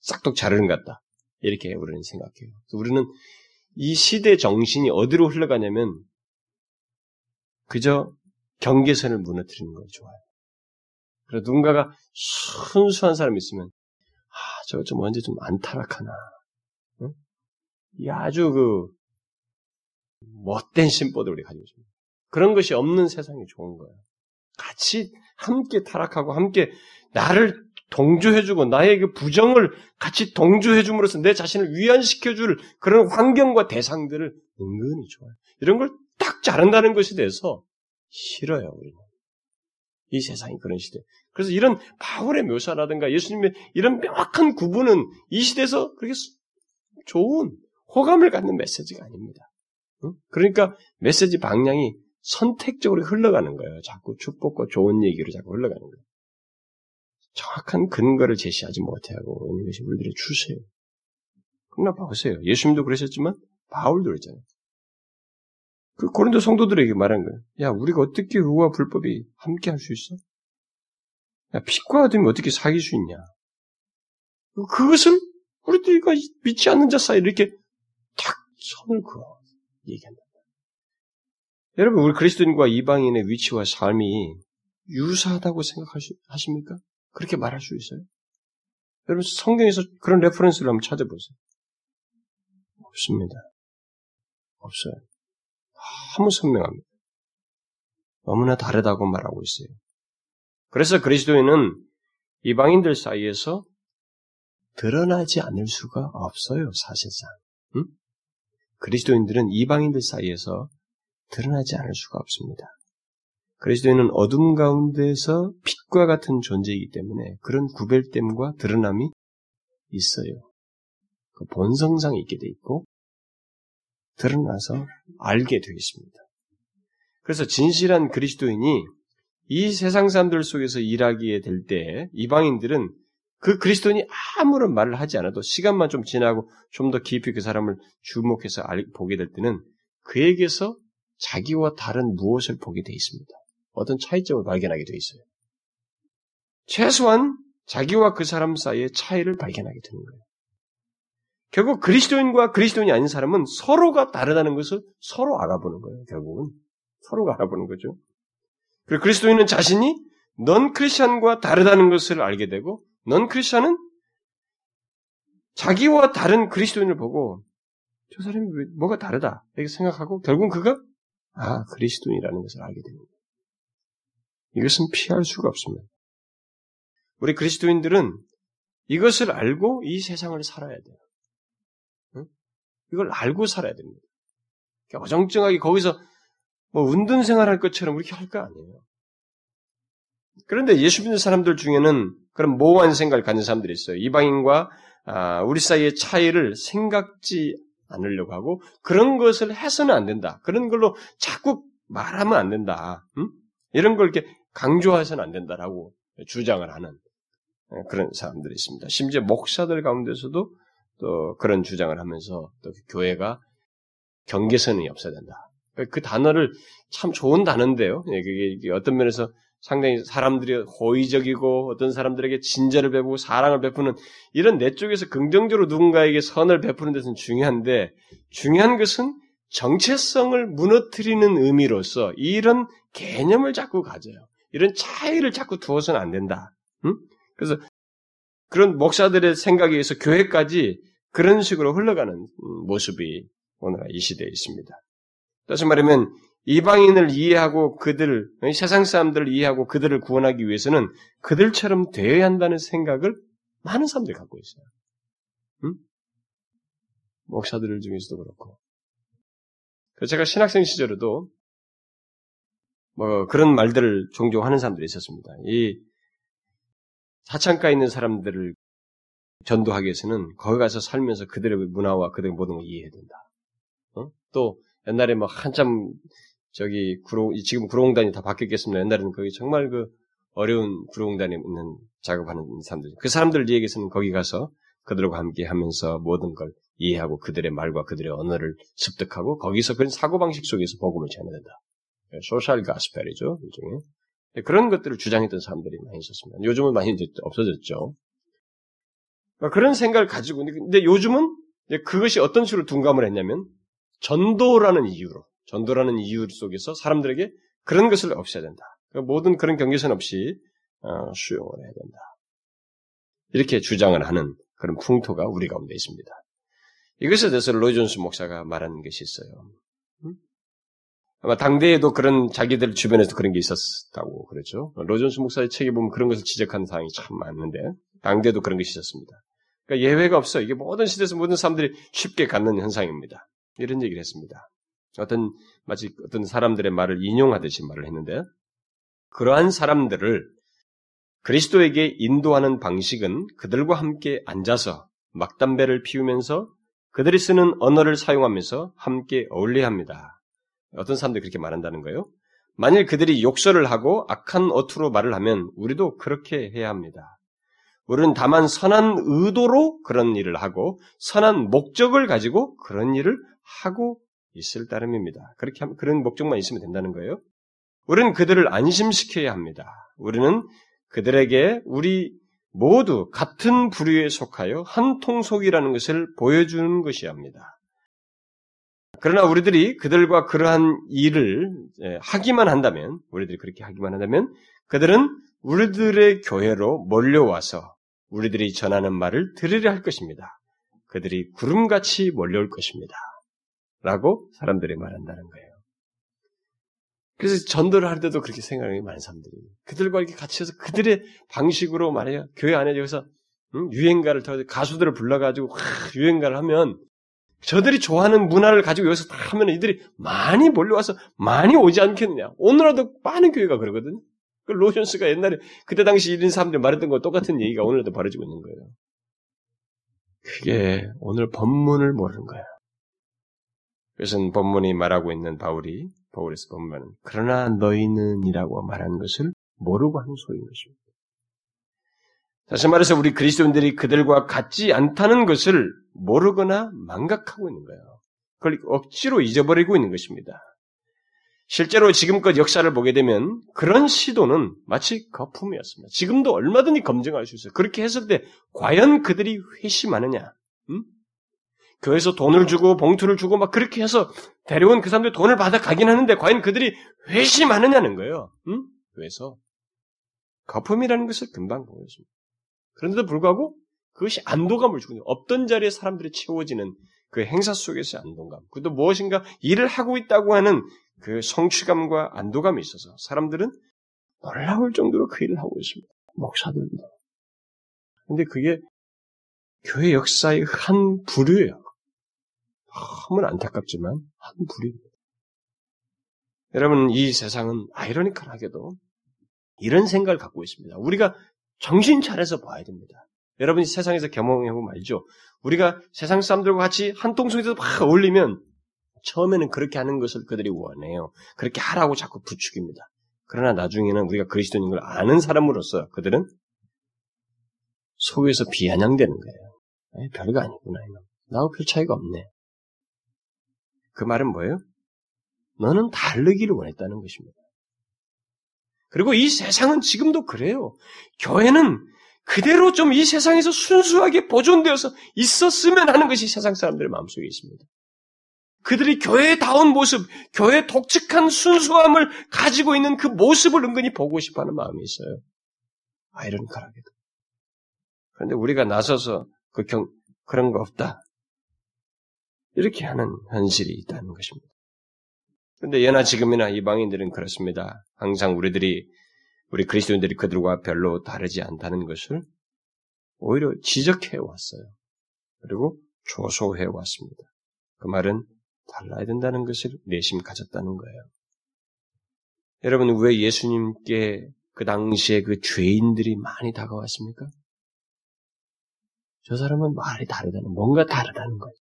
싹둑 자르는 것 같다. 이렇게 우리는 생각해요. 우리는 이 시대 정신이 어디로 흘러가냐면 그저 경계선을 무너뜨리는 걸 좋아해요. 그래서 누군가가 순수한 사람이 있으면 아, 저거 좀 언제 좀 안 타락하나. 응? 이 아주 그 못된 심보들 우리 가지고 있습니다. 그런 것이 없는 세상이 좋은 거예요. 같이 함께 타락하고 함께 나를 동조해주고 나의 그 부정을 같이 동조해줌으로써 내 자신을 위안시켜줄 그런 환경과 대상들을 은근히 좋아요. 이런 걸 딱 자른다는 것에 대해서 싫어요, 우리는. 이 세상이 그런 시대. 그래서 이런 바울의 묘사라든가 예수님의 이런 명확한 구분은 이 시대에서 그렇게 좋은 호감을 갖는 메시지가 아닙니다. 그러니까 메시지 방향이 선택적으로 흘러가는 거예요. 자꾸 축복과 좋은 얘기로 자꾸 흘러가는 거예요. 정확한 근거를 제시하지 못하고 있는 것이 우리들의 추세예요. 그러나 보세요. 예수님도 그러셨지만 바울도 그랬잖아요. 그 고린도 성도들에게 말한 거예요. 야, 우리가 어떻게 의와 불법이 함께 할 수 있어? 야, 빛과 어둠이 어떻게 사귈 수 있냐? 그것을 우리들과 믿지 않는 자 사이에 이렇게 탁 선을 그어 얘기한다. 여러분, 우리 그리스도인과 이방인의 위치와 삶이 유사하다고 생각하십니까? 그렇게 말할 수 있어요? 여러분, 성경에서 그런 reference를 한번 찾아보세요. 없습니다. 없어요. 너무 선명합니다. 너무나 다르다고 말하고 있어요. 그래서 그리스도인은 이방인들 사이에서 드러나지 않을 수가 없어요, 사실상. 응? 그리스도인들은 이방인들 사이에서 드러나지 않을 수가 없습니다. 그리스도인은 어둠 가운데서 빛과 같은 존재이기 때문에 그런 구별됨과 드러남이 있어요. 그 본성상 있게 돼 있고 드러나서 알게 되겠습니다. 그래서 진실한 그리스도인이 이 세상 사람들 속에서 일하기에 될 때 이방인들은 그 그리스도인이 아무런 말을 하지 않아도 시간만 좀 지나고 좀 더 깊이 그 사람을 주목해서 보게 될 때는 그에게서 자기와 다른 무엇을 보게 돼 있습니다. 어떤 차이점을 발견하게 돼 있어요. 최소한 자기와 그 사람 사이의 차이를 발견하게 되는 거예요. 결국 그리스도인과 그리스도인이 아닌 사람은 서로가 다르다는 것을 서로 알아보는 거예요. 결국은 서로가 알아보는 거죠. 그리고 그리스도인은 자신이 넌 크리스천과 다르다는 것을 알게 되고 넌 크리스천은 자기와 다른 그리스도인을 보고 저 사람이 왜, 뭐가 다르다 이렇게 생각하고 결국 그가 아 그리스도인이라는 것을 알게 됩니다. 이것은 피할 수가 없습니다. 우리 그리스도인들은 이것을 알고 이 세상을 살아야 돼요. 이걸 알고 살아야 됩니다. 어정쩡하게 거기서 뭐 운동 생활할 것처럼 그렇게 할 거 아니에요. 그런데 예수 믿는 사람들 중에는 그런 모호한 생각을 가진 사람들이 있어요. 이방인과 아, 우리 사이의 차이를 생각지 않으려고 하고 그런 것을 해서는 안 된다. 그런 걸로 자꾸 말하면 안 된다. 음? 이런 걸 이렇게 강조해서는 안 된다라고 주장을 하는 예, 그런 사람들이 있습니다. 심지어 목사들 가운데서도 또 그런 주장을 하면서 또 교회가 경계선이 없어야 된다. 그 단어를 참 좋은 단어인데요. 예, 그게 어떤 면에서 상당히 사람들이 호의적이고 어떤 사람들에게 친절을 베푸고 사랑을 베푸는 이런 내 쪽에서 긍정적으로 누군가에게 선을 베푸는 데서는 중요한데 중요한 것은 정체성을 무너뜨리는 의미로서 이런 개념을 자꾸 가져요. 이런 차이를 자꾸 두어서는 안 된다. 응? 그래서 그런 목사들의 생각에 의해서 교회까지 그런 식으로 흘러가는 모습이 오늘 이 시대에 있습니다. 다시 말하면 이방인을 이해하고 그들 세상 사람들을 이해하고 그들을 구원하기 위해서는 그들처럼 되어야 한다는 생각을 많은 사람들이 갖고 있어요. 응? 목사들 중에서도 그렇고. 제가 신학생 시절에도 뭐 그런 말들을 종종 하는 사람들이 있었습니다. 이 사창가에 있는 사람들을 전도하기 위해서는 거기 가서 살면서 그들의 문화와 그들의 모든 걸 이해해야 된다. 어? 또 옛날에 뭐 한참 저기 구로 지금 구로공단이 다 바뀌었겠습니다. 옛날에는 거기 정말 그 어려운 구로공단에 있는 작업하는 사람들 그 사람들 얘기해서는 거기 가서 그들과 함께 하면서 모든 걸 이해하고 그들의 말과 그들의 언어를 습득하고 거기서 그런 사고방식 속에서 복음을 전해야 된다. 소셜 가스펠이죠. 일종의. 그런 것들을 주장했던 사람들이 많이 있었습니다. 요즘은 많이 이제 없어졌죠. 그러니까 그런 생각을 가지고 근데 요즘은 그것이 어떤 식으로 둔감을 했냐면 전도라는 이유로 전도라는 이유 속에서 사람들에게 그런 것을 없애야 된다. 그러니까 모든 그런 경계선 없이 어, 수용을 해야 된다. 이렇게 주장을 하는 그런 풍토가 우리 가운데 있습니다. 이것에 대해서 로이존스 목사가 말하는 것이 있어요. 아마 당대에도 그런 자기들 주변에서 그런 게 있었다고 그랬죠. 로존스 목사의 책에 보면 그런 것을 지적하는 사항이 참 많은데 당대도 그런 것이 있었습니다. 그러니까 예외가 없어. 이게 모든 시대에서 모든 사람들이 쉽게 갖는 현상입니다. 이런 얘기를 했습니다. 어떤 마치 어떤 사람들의 말을 인용하듯이 말을 했는데 그러한 사람들을 그리스도에게 인도하는 방식은 그들과 함께 앉아서 막담배를 피우면서 그들이 쓰는 언어를 사용하면서 함께 어울려야 합니다. 어떤 사람들이 그렇게 말한다는 거예요. 만일 그들이 욕설을 하고 악한 어투로 말을 하면 우리도 그렇게 해야 합니다. 우리는 다만 선한 의도로 그런 일을 하고 선한 목적을 가지고 그런 일을 하고 있을 따름입니다. 그렇게 하면 그런 목적만 있으면 된다는 거예요. 우리는 그들을 안심시켜야 합니다. 우리는 그들에게 우리 모두 같은 부류에 속하여 한 통속이라는 것을 보여주는 것이야 합니다. 그러나 우리들이 그들과 그러한 일을 예, 하기만 한다면, 우리들이 그렇게 하기만 한다면, 그들은 우리들의 교회로 몰려와서 우리들이 전하는 말을 들으려 할 것입니다. 그들이 구름같이 몰려올 것입니다. 라고 사람들이 말한다는 거예요. 그래서 전도를 할 때도 그렇게 생각하는 게 많은 사람들이. 그들과 이렇게 같이 해서 그들의 방식으로 말해요. 교회 안에 여기서 유행가를 타고 가수들을 불러가지고 유행가를 하면 저들이 좋아하는 문화를 가지고 여기서 다 하면 이들이 많이 몰려와서 많이 오지 않겠느냐. 오늘라도 많은 교회가 그러거든. 그 로션스가 옛날에 그때 당시 이런 사람들이 말했던 거 똑같은 얘기가 오늘도 벌어지고 있는 거예요. 그게 오늘 법문을 모르는 거예요. 그래서 법문이 말하고 있는 바울이 바울에서 본문은 그러나 너희는이라고 말하는 것을 모르고 하는 소리인 것입니다. 다시 말해서 우리 그리스도인들이 그들과 같지 않다는 것을 모르거나 망각하고 있는 거예요. 그걸 억지로 잊어버리고 있는 것입니다. 실제로 지금껏 역사를 보게 되면 그런 시도는 마치 거품이었습니다. 지금도 얼마든지 검증할 수 있어요. 그렇게 했을 때 과연 그들이 회심하느냐? 음? 교회에서 돈을 주고 봉투를 주고 막 그렇게 해서 데려온 그 사람들 돈을 받아 가긴 하는데 과연 그들이 회심하느냐는 거예요. 음? 교회에서 거품이라는 것을 금방 보여줍니다. 그런데도 불구하고 그것이 안도감을 주고 없던 자리에 사람들이 채워지는 그 행사 속에서의 안도감. 그것도 무엇인가 일을 하고 있다고 하는 그 성취감과 안도감이 있어서 사람들은 놀라울 정도로 그 일을 하고 있습니다. 목사들도. 근데 그게 교회 역사의 한 부류예요. 너무 안타깝지만 한 부류입니다. 여러분, 이 세상은 아이러니컬하게도 이런 생각을 갖고 있습니다. 우리가 정신 차려서 봐야 됩니다. 여러분이 세상에서 경험해보면 알죠. 우리가 세상 사람들과 같이 한 통속에서 막 어울리면 처음에는 그렇게 하는 것을 그들이 원해요. 그렇게 하라고 자꾸 부추깁니다. 그러나 나중에는 우리가 그리스도인 걸 아는 사람으로서 그들은 속에서 비아냥되는 거예요. 에이, 별거 아니구나. 나하고 별 차이가 없네. 그 말은 뭐예요? 너는 다르기를 원했다는 것입니다. 그리고 이 세상은 지금도 그래요. 교회는 그대로 좀 이 세상에서 순수하게 보존되어서 있었으면 하는 것이 세상 사람들의 마음속에 있습니다. 그들이 교회다운 모습, 교회 독특한 순수함을 가지고 있는 그 모습을 은근히 보고 싶어 하는 마음이 있어요. 아이러니컬하게도. 그런데 우리가 나서서 그 경, 그런 거 없다. 이렇게 하는 현실이 있다는 것입니다. 그런데 예나 지금이나 이방인들은 그렇습니다. 항상 우리들이 우리 그리스도인들이 그들과 별로 다르지 않다는 것을 오히려 지적해 왔어요. 그리고 조소해 왔습니다. 그 말은 달라야 된다는 것을 내심 가졌다는 거예요. 여러분 왜 예수님께 그 당시에 그 죄인들이 많이 다가왔습니까? 저 사람은 말이 다르다는 뭔가 다르다는 거예요.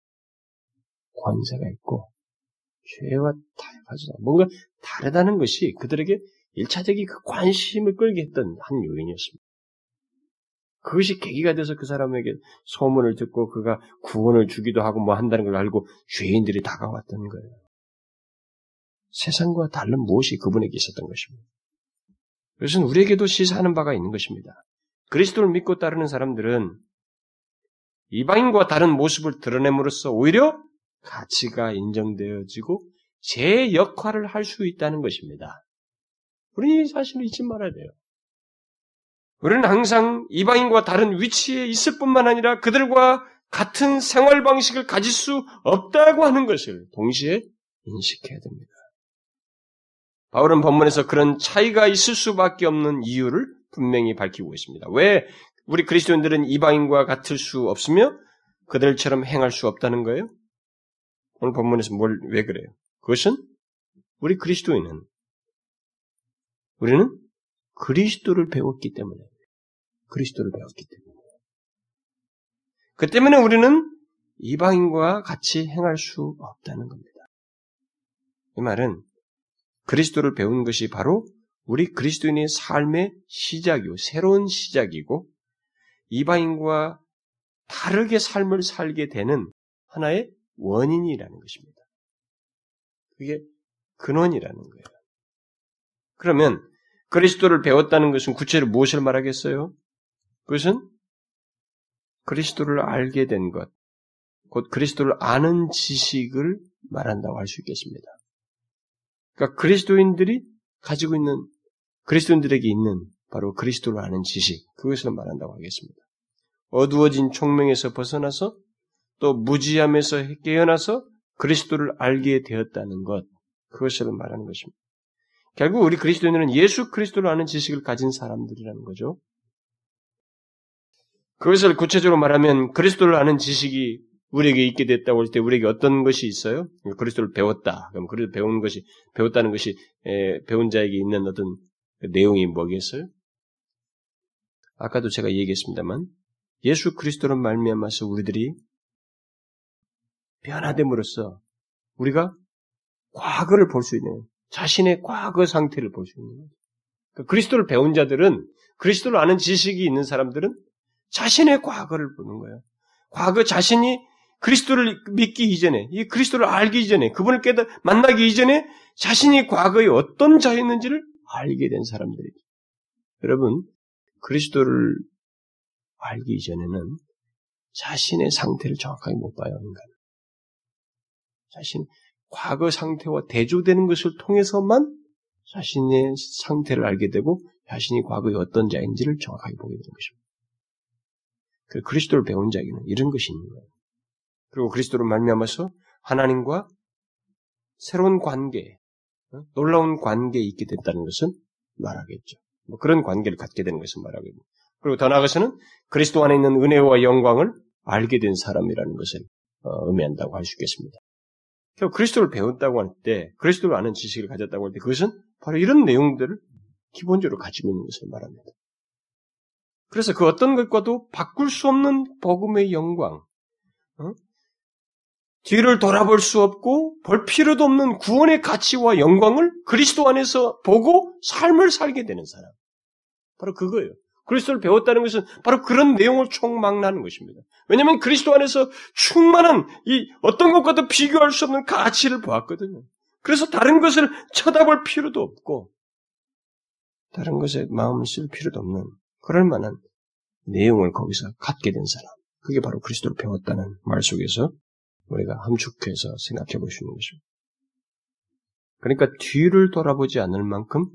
권세가 있고 죄와 타협하지 뭔가 다르다는 것이 그들에게 일차적인 그 관심을 끌게 했던 한 요인이었습니다. 그것이 계기가 돼서 그 사람에게 소문을 듣고 그가 구원을 주기도 하고 뭐 한다는 걸 알고 죄인들이 다가왔던 거예요. 세상과 다른 무엇이 그분에게 있었던 것입니다. 그것은 우리에게도 시사하는 바가 있는 것입니다. 그리스도를 믿고 따르는 사람들은 이방인과 다른 모습을 드러냄으로써 오히려 가치가 인정되어지고 제 역할을 할 수 있다는 것입니다. 우리 사실을 잊지 말아야 돼요. 우리는 항상 이방인과 다른 위치에 있을 뿐만 아니라 그들과 같은 생활 방식을 가질 수 없다고 하는 것을 동시에 인식해야 됩니다. 바울은 본문에서 그런 차이가 있을 수밖에 없는 이유를 분명히 밝히고 있습니다. 왜 우리 그리스도인들은 이방인과 같을 수 없으며 그들처럼 행할 수 없다는 거예요? 오늘 본문에서 뭘, 왜 그래요? 그것은 우리 그리스도인은 우리는 그리스도를 배웠기 때문에 그리스도를 배웠기 때문에 그 때문에 우리는 이방인과 같이 행할 수 없다는 겁니다. 이 말은 그리스도를 배운 것이 바로 우리 그리스도인의 삶의 시작이고 새로운 시작이고 이방인과 다르게 삶을 살게 되는 하나의 원인이라는 것입니다. 그게 근원이라는 거예요. 그러면 그리스도를 배웠다는 것은 구체로 무엇을 말하겠어요? 그것은 그리스도를 알게 된 것, 곧 그리스도를 아는 지식을 말한다고 할 수 있겠습니다. 그러니까 그리스도인들이 가지고 있는 그리스도인들에게 있는 바로 그리스도를 아는 지식, 그것을 말한다고 하겠습니다. 어두워진 총명에서 벗어나서 또 무지함에서 깨어나서 그리스도를 알게 되었다는 것, 그것을 말하는 것입니다. 결국 우리 그리스도인들은 예수 그리스도를 아는 지식을 가진 사람들이라는 거죠. 그것을 구체적으로 말하면 그리스도를 아는 지식이 우리에게 있게 됐다고 할 때 우리에게 어떤 것이 있어요? 그리스도를 배웠다. 그럼 그리스도 배운 것이 배웠다는 것이 에, 배운 자에게 있는 어떤 내용이 뭐겠어요? 아까도 제가 얘기했습니다만 예수 그리스도를 말미암아서 우리들이 변화됨으로써 우리가 과거를 볼 수 있는 자신의 과거 상태를 볼 수 있는 거죠. 그러니까 그리스도를 배운 자들은 그리스도를 아는 지식이 있는 사람들은 자신의 과거를 보는 거예요. 과거 자신이 그리스도를 믿기 이전에, 이 그리스도를 알기 이전에, 그분을 깨달, 만나기 이전에 자신이 과거에 어떤 자였는지를 알게 된 사람들이죠. 여러분, 그리스도를 알기 이전에는 자신의 상태를 정확하게 못 봐요, 인간. 자신, 과거 상태와 대조되는 것을 통해서만 자신의 상태를 알게 되고 자신이 과거에 어떤 자인지를 정확하게 보게 되는 것입니다. 그 그리스도를 배운 자에게는 이런 것이 있는 거예요. 그리고 그리스도를 말미암아서 하나님과 새로운 관계, 어? 놀라운 관계에 있게 됐다는 것은 말하겠죠. 뭐 그런 관계를 갖게 되는 것을 말하겠죠. 그리고 더 나아가서는 그리스도 안에 있는 은혜와 영광을 알게 된 사람이라는 것을 어, 의미한다고 할 수 있겠습니다. 결국 그리스도를 배웠다고 할 때, 그리스도를 아는 지식을 가졌다고 할 때, 그것은 바로 이런 내용들을 기본적으로 가지고 있는 것을 말합니다. 그래서 그 어떤 것과도 바꿀 수 없는 복음의 영광, 어? 뒤를 돌아볼 수 없고 볼 필요도 없는 구원의 가치와 영광을 그리스도 안에서 보고 삶을 살게 되는 사람. 바로 그거예요. 그리스도를 배웠다는 것은 바로 그런 내용을 총망라하는 것입니다. 왜냐하면 그리스도 안에서 충만한 이 어떤 것과도 비교할 수 없는 가치를 보았거든요. 그래서 다른 것을 쳐다볼 필요도 없고 다른 것에 마음을 쓸 필요도 없는 그럴 만한 내용을 거기서 갖게 된 사람. 그게 바로 그리스도를 배웠다는 말 속에서 우리가 함축해서 생각해 보시는 것입니다. 그러니까 뒤를 돌아보지 않을 만큼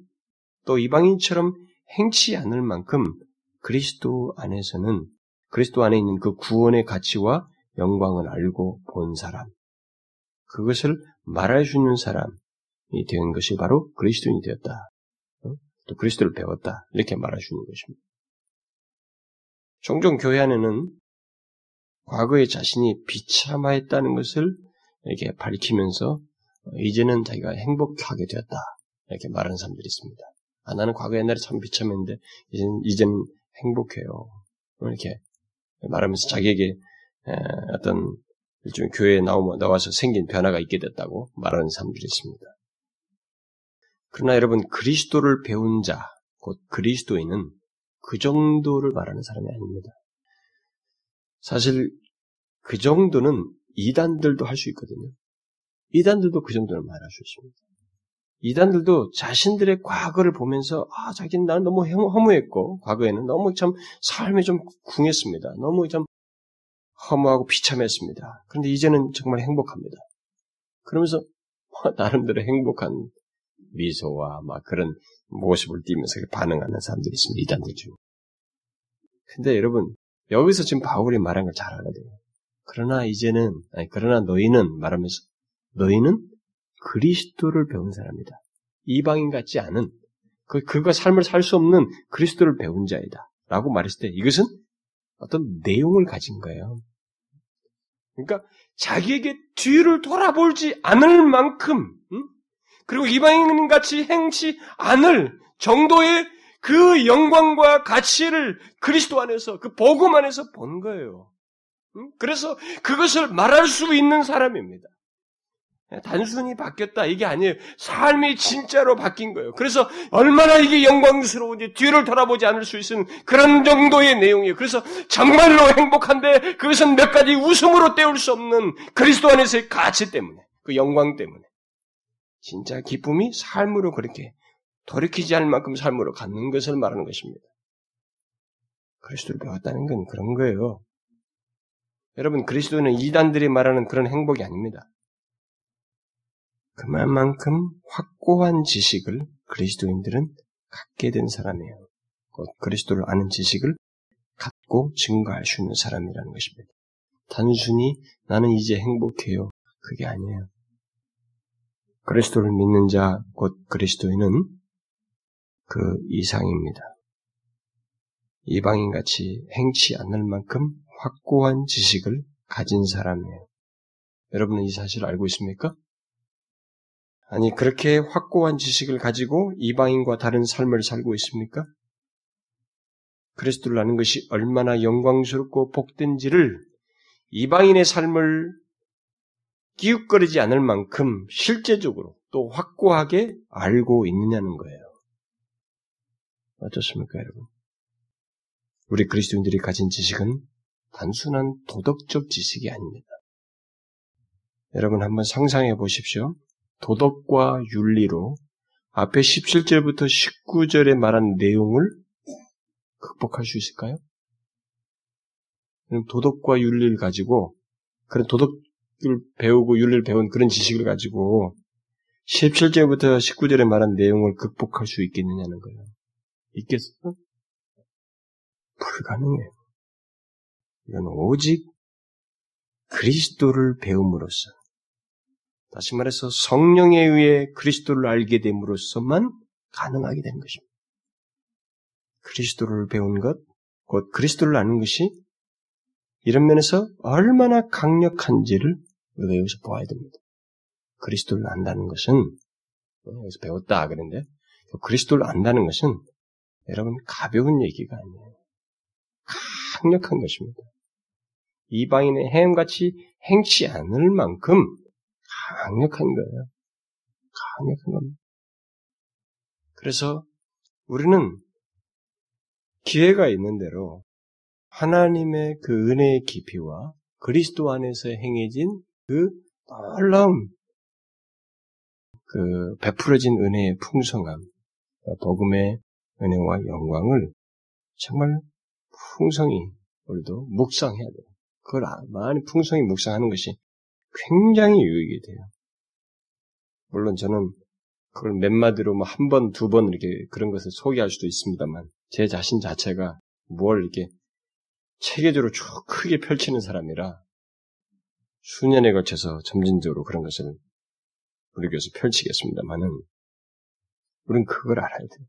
또 이방인처럼 행치 않을 만큼 그리스도 안에서는 그리스도 안에 있는 그 구원의 가치와 영광을 알고 본 사람, 그것을 말할 수 있는 사람이 된 것이 바로 그리스도인이 되었다. 어? 또 그리스도를 배웠다. 이렇게 말할 수 있는 것입니다. 종종 교회 안에는 과거에 자신이 비참하였다는 것을 이렇게 밝히면서 이제는 자기가 행복하게 되었다. 이렇게 말하는 사람들이 있습니다. 아, 나는 과거 옛날에 참 비참했는데, 이제는, 이제는 행복해요. 이렇게 말하면서 자기에게 어떤 일종의 교회에 나와서 생긴 변화가 있게 됐다고 말하는 사람들이 있습니다. 그러나 여러분, 그리스도를 배운 자, 곧 그리스도인은 그 정도를 말하는 사람이 아닙니다. 사실 그 정도는 이단들도 할 수 있거든요. 이단들도 그 정도는 말할 수 있습니다. 이단들도 자신들의 과거를 보면서 아 자기는 나는 너무 허무했고 과거에는 너무 참 삶이 좀 궁했습니다. 너무 참 허무하고 비참했습니다. 그런데 이제는 정말 행복합니다. 그러면서 뭐 [laughs] 나름대로 행복한 미소와 막 그런 모습을 띠면서 반응하는 사람들이 있습니다. 이단들 중. 근데 여러분 여기서 지금 바울이 말한 걸 잘 알아야 돼요. 그러나 이제는 아니 그러나 너희는 말하면서 너희는 그리스도를 배운 사람이다. 이방인 같지 않은 그 그가 삶을 살 수 없는 그리스도를 배운 자이다. 라고 말했을 때 이것은 어떤 내용을 가진 거예요. 그러니까 자기에게 뒤를 돌아보지 않을 만큼 응? 그리고 이방인 같이 행치 않을 정도의 그 영광과 가치를 그리스도 안에서 그 복음 안에서 본 거예요. 그래서 그것을 말할 수 있는 사람입니다. 단순히 바뀌었다 이게 아니에요. 삶이 진짜로 바뀐 거예요. 그래서 얼마나 이게 영광스러운지 뒤를 돌아보지 않을 수 있는 그런 정도의 내용이에요. 그래서 정말로 행복한데 그것은 몇 가지 웃음으로 때울 수 없는 그리스도 안에서의 가치 때문에 그 영광 때문에 진짜 기쁨이 삶으로 그렇게 돌이키지 않을 만큼 삶으로 갖는 것을 말하는 것입니다. 그리스도를 배웠다는 건 그런 거예요. 여러분 그리스도는 이단들이 말하는 그런 행복이 아닙니다. 그만큼 확고한 지식을 그리스도인들은 갖게 된 사람이에요. 곧 그리스도를 아는 지식을 갖고 증거할 수 있는 사람이라는 것입니다. 단순히 나는 이제 행복해요. 그게 아니에요. 그리스도를 믿는 자, 곧 그리스도인은 그 이상입니다. 이방인 같이 행치 않을 만큼 확고한 지식을 가진 사람이에요. 여러분은 이 사실을 알고 있습니까? 아니, 그렇게 확고한 지식을 가지고 이방인과 다른 삶을 살고 있습니까? 그리스도를 아는 것이 얼마나 영광스럽고 복된지를 이방인의 삶을 기웃거리지 않을 만큼 실제적으로 또 확고하게 알고 있느냐는 거예요. 어떻습니까, 여러분? 우리 그리스도인들이 가진 지식은 단순한 도덕적 지식이 아닙니다. 여러분 한번 상상해 보십시오. 도덕과 윤리로 앞에 17절부터 19절에 말한 내용을 극복할 수 있을까요? 도덕과 윤리를 가지고 그런 도덕을 배우고 윤리를 배운 그런 지식을 가지고 17절부터 19절에 말한 내용을 극복할 수 있겠느냐는 거예요. 있겠어? 불가능해요. 이건 오직 그리스도를 배움으로써 다시 말해서 성령에 의해 그리스도를 알게 됨으로써만 가능하게 되는 것입니다. 그리스도를 배운 것, 곧 그리스도를 아는 것이 이런 면에서 얼마나 강력한지를 우리가 여기서 보아야 됩니다. 그리스도를 안다는 것은 여기서 배웠다 그런데 그리스도를 안다는 것은 여러분 가벼운 얘기가 아니에요. 강력한 것입니다. 이방인의 행같이 행치 않을 만큼 강력한 거예요. 강력한 겁니다. 그래서 우리는 기회가 있는 대로 하나님의 그 은혜의 깊이와 그리스도 안에서 행해진 그 놀라운 그 베풀어진 은혜의 풍성함, 복음의 은혜와 영광을 정말 풍성히 우리도 묵상해야 돼요. 그걸 아, 많이 풍성히 묵상하는 것이 굉장히 유익이 돼요. 물론 저는 그걸 몇 마디로 뭐 한 번, 두 번 이렇게 그런 것을 소개할 수도 있습니다만 제 자신 자체가 뭘 이렇게 체계적으로 쭉 크게 펼치는 사람이라 수년에 걸쳐서 점진적으로 그런 것을 우리 교회에서 펼치겠습니다만은 우리는 그걸 알아야 돼요.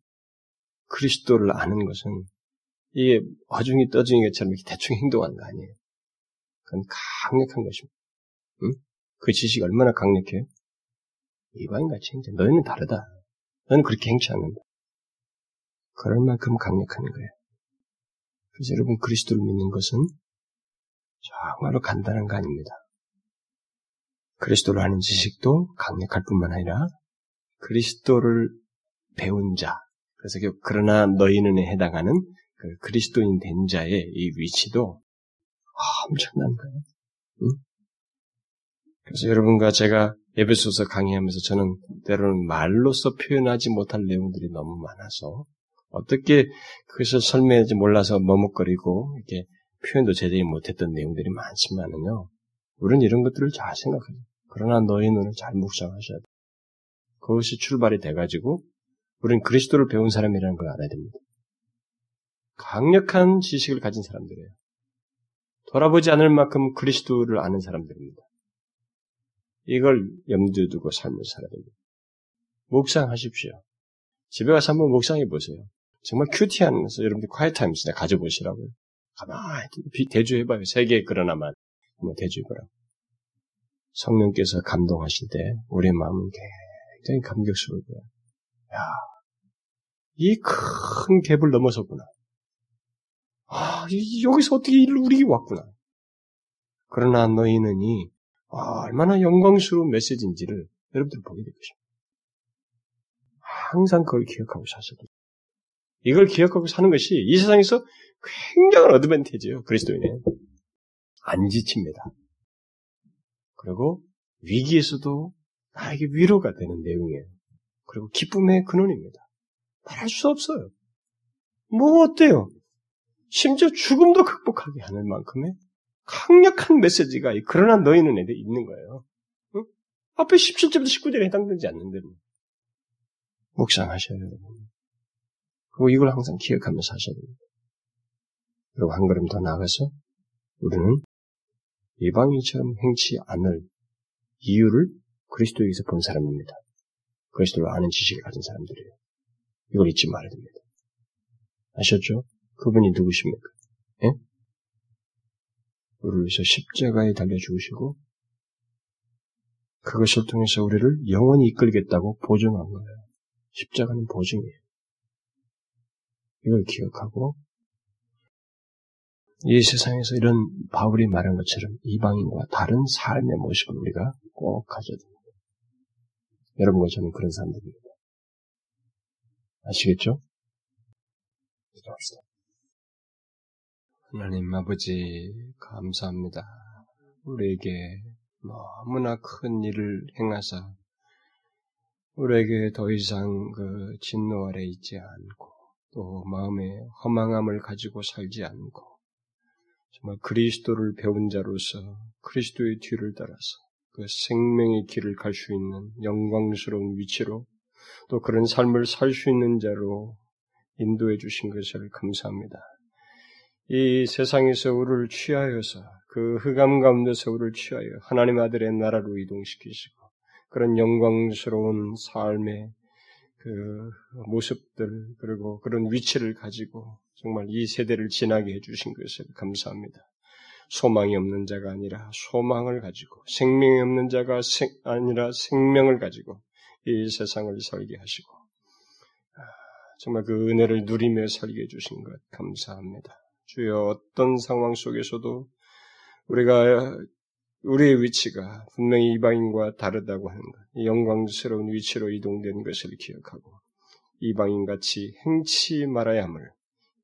그리스도를 아는 것은 이게 어중이 떠중이 것처럼 이렇게 대충 행동하는 거 아니에요. 그건 강력한 것입니다. 응? 그 지식이 얼마나 강력해요? 이방인같이 행자. 너희는 다르다. 너는 그렇게 행치 않는다. 그럴 만큼 강력한 거예요. 그래서 여러분 그리스도를 믿는 것은 정말로 간단한 거 아닙니다. 그리스도를 아는 지식도 강력할 뿐만 아니라 그리스도를 배운 자, 그래서 그러나 너희는 해당하는 그 그리스도인 된 자의 이 위치도 엄청난 거예요. 응? 그래서 여러분과 제가 에베소서 강의하면서 저는 때로는 말로써 표현하지 못할 내용들이 너무 많아서 어떻게 그것을 설명하지 몰라서 머뭇거리고 이렇게 표현도 제대로 못했던 내용들이 많지만은요. 우리는 이런 것들을 잘 생각해요. 그러나 너희 눈을 잘 묵상하셔야 돼. 그것이 출발이 돼가지고 우리는 그리스도를 배운 사람이라는 걸 알아야 됩니다. 강력한 지식을 가진 사람들이에요. 돌아보지 않을 만큼 그리스도를 아는 사람들입니다. 이걸 염두에 두고 삶을 살아야 됩니다. 묵상하십시오. 집에 가서 한번 묵상해 보세요. 정말 큐티한 여러분들 콰이트 타임스나 가져보시라고요. 가만히 대주해봐요. 세계 그러나만 한번 대주해보라고. 성령께서 감동하실 때 우리의 마음은 굉장히 감격스러울 거예요. 야, 이 큰 갭을 넘어섰구나. 아, 여기서 어떻게 우리 왔구나. 그러나 너희는 이 아, 얼마나 영광스러운 메시지인지를 여러분들 보게 될 것입니다. 항상 그걸 기억하고 사셔야. 이걸 기억하고 사는 것이 이 세상에서 굉장한 어드밴티지예요. 그리스도인은 안 지칩니다. 그리고 위기에서도 나에게 위로가 되는 내용이에요. 그리고 기쁨의 근원입니다. 말할 수 없어요. 뭐 어때요? 심지어 죽음도 극복하게 하는 만큼의 강력한 메시지가 그러나 너희는 애들 있는 거예요. 응? 앞에 17절부터 19절에 해당되지 않는데 뭐. 묵상하셔야 여러분. 그리고 이걸 항상 기억하면서 하셔야 됩니다. 그리고 한 걸음 더 나가서 우리는 이방인처럼 행치 않을 이유를 그리스도에서 본 사람입니다. 그리스도를 아는 지식을 가진 사람들이에요. 이걸 잊지 말아야 됩니다. 아셨죠? 그분이 누구십니까? 예? 우리를 위해서 십자가에 달려 죽으시고 그것을 통해서 우리를 영원히 이끌겠다고 보증한 거예요. 십자가는 보증이에요. 이걸 기억하고 이 세상에서 이런 바울이 말한 것처럼 이방인과 다른 삶의 모습을 우리가 꼭 가져야 됩니다. 여러분과 저는 그런 사람들입니다. 아시겠죠? 기도합시다. 하나님 아버지 감사합니다. 우리에게 너무나 큰 일을 행하사 우리에게 더 이상 그 진노 아래 있지 않고 또 마음에 허망함을 가지고 살지 않고 정말 그리스도를 배운 자로서 그리스도의 뒤를 따라서 그 생명의 길을 갈 수 있는 영광스러운 위치로 또 그런 삶을 살 수 있는 자로 인도해 주신 것을 감사합니다. 이 세상에서 우리를 취하여서 그 흑암 가운데서 우리를 취하여 하나님 아들의 나라로 이동시키시고 그런 영광스러운 삶의 그 모습들 그리고 그런 위치를 가지고 정말 이 세대를 지나게 해주신 것을 감사합니다. 소망이 없는 자가 아니라 소망을 가지고 생명이 없는 자가 생, 아니라 생명을 가지고 이 세상을 살게 하시고 아, 정말 그 은혜를 누리며 살게 해주신 것 감사합니다. 주여 어떤 상황 속에서도 우리가 우리의 위치가 분명히 이방인과 다르다고 하는 것, 영광스러운 위치로 이동된 것을 기억하고 이방인 같이 행치 말아야 함을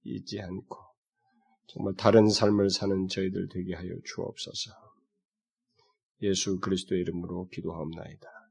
잊지 않고 정말 다른 삶을 사는 저희들 되게 하여 주옵소서. 예수 그리스도의 이름으로 기도하옵나이다.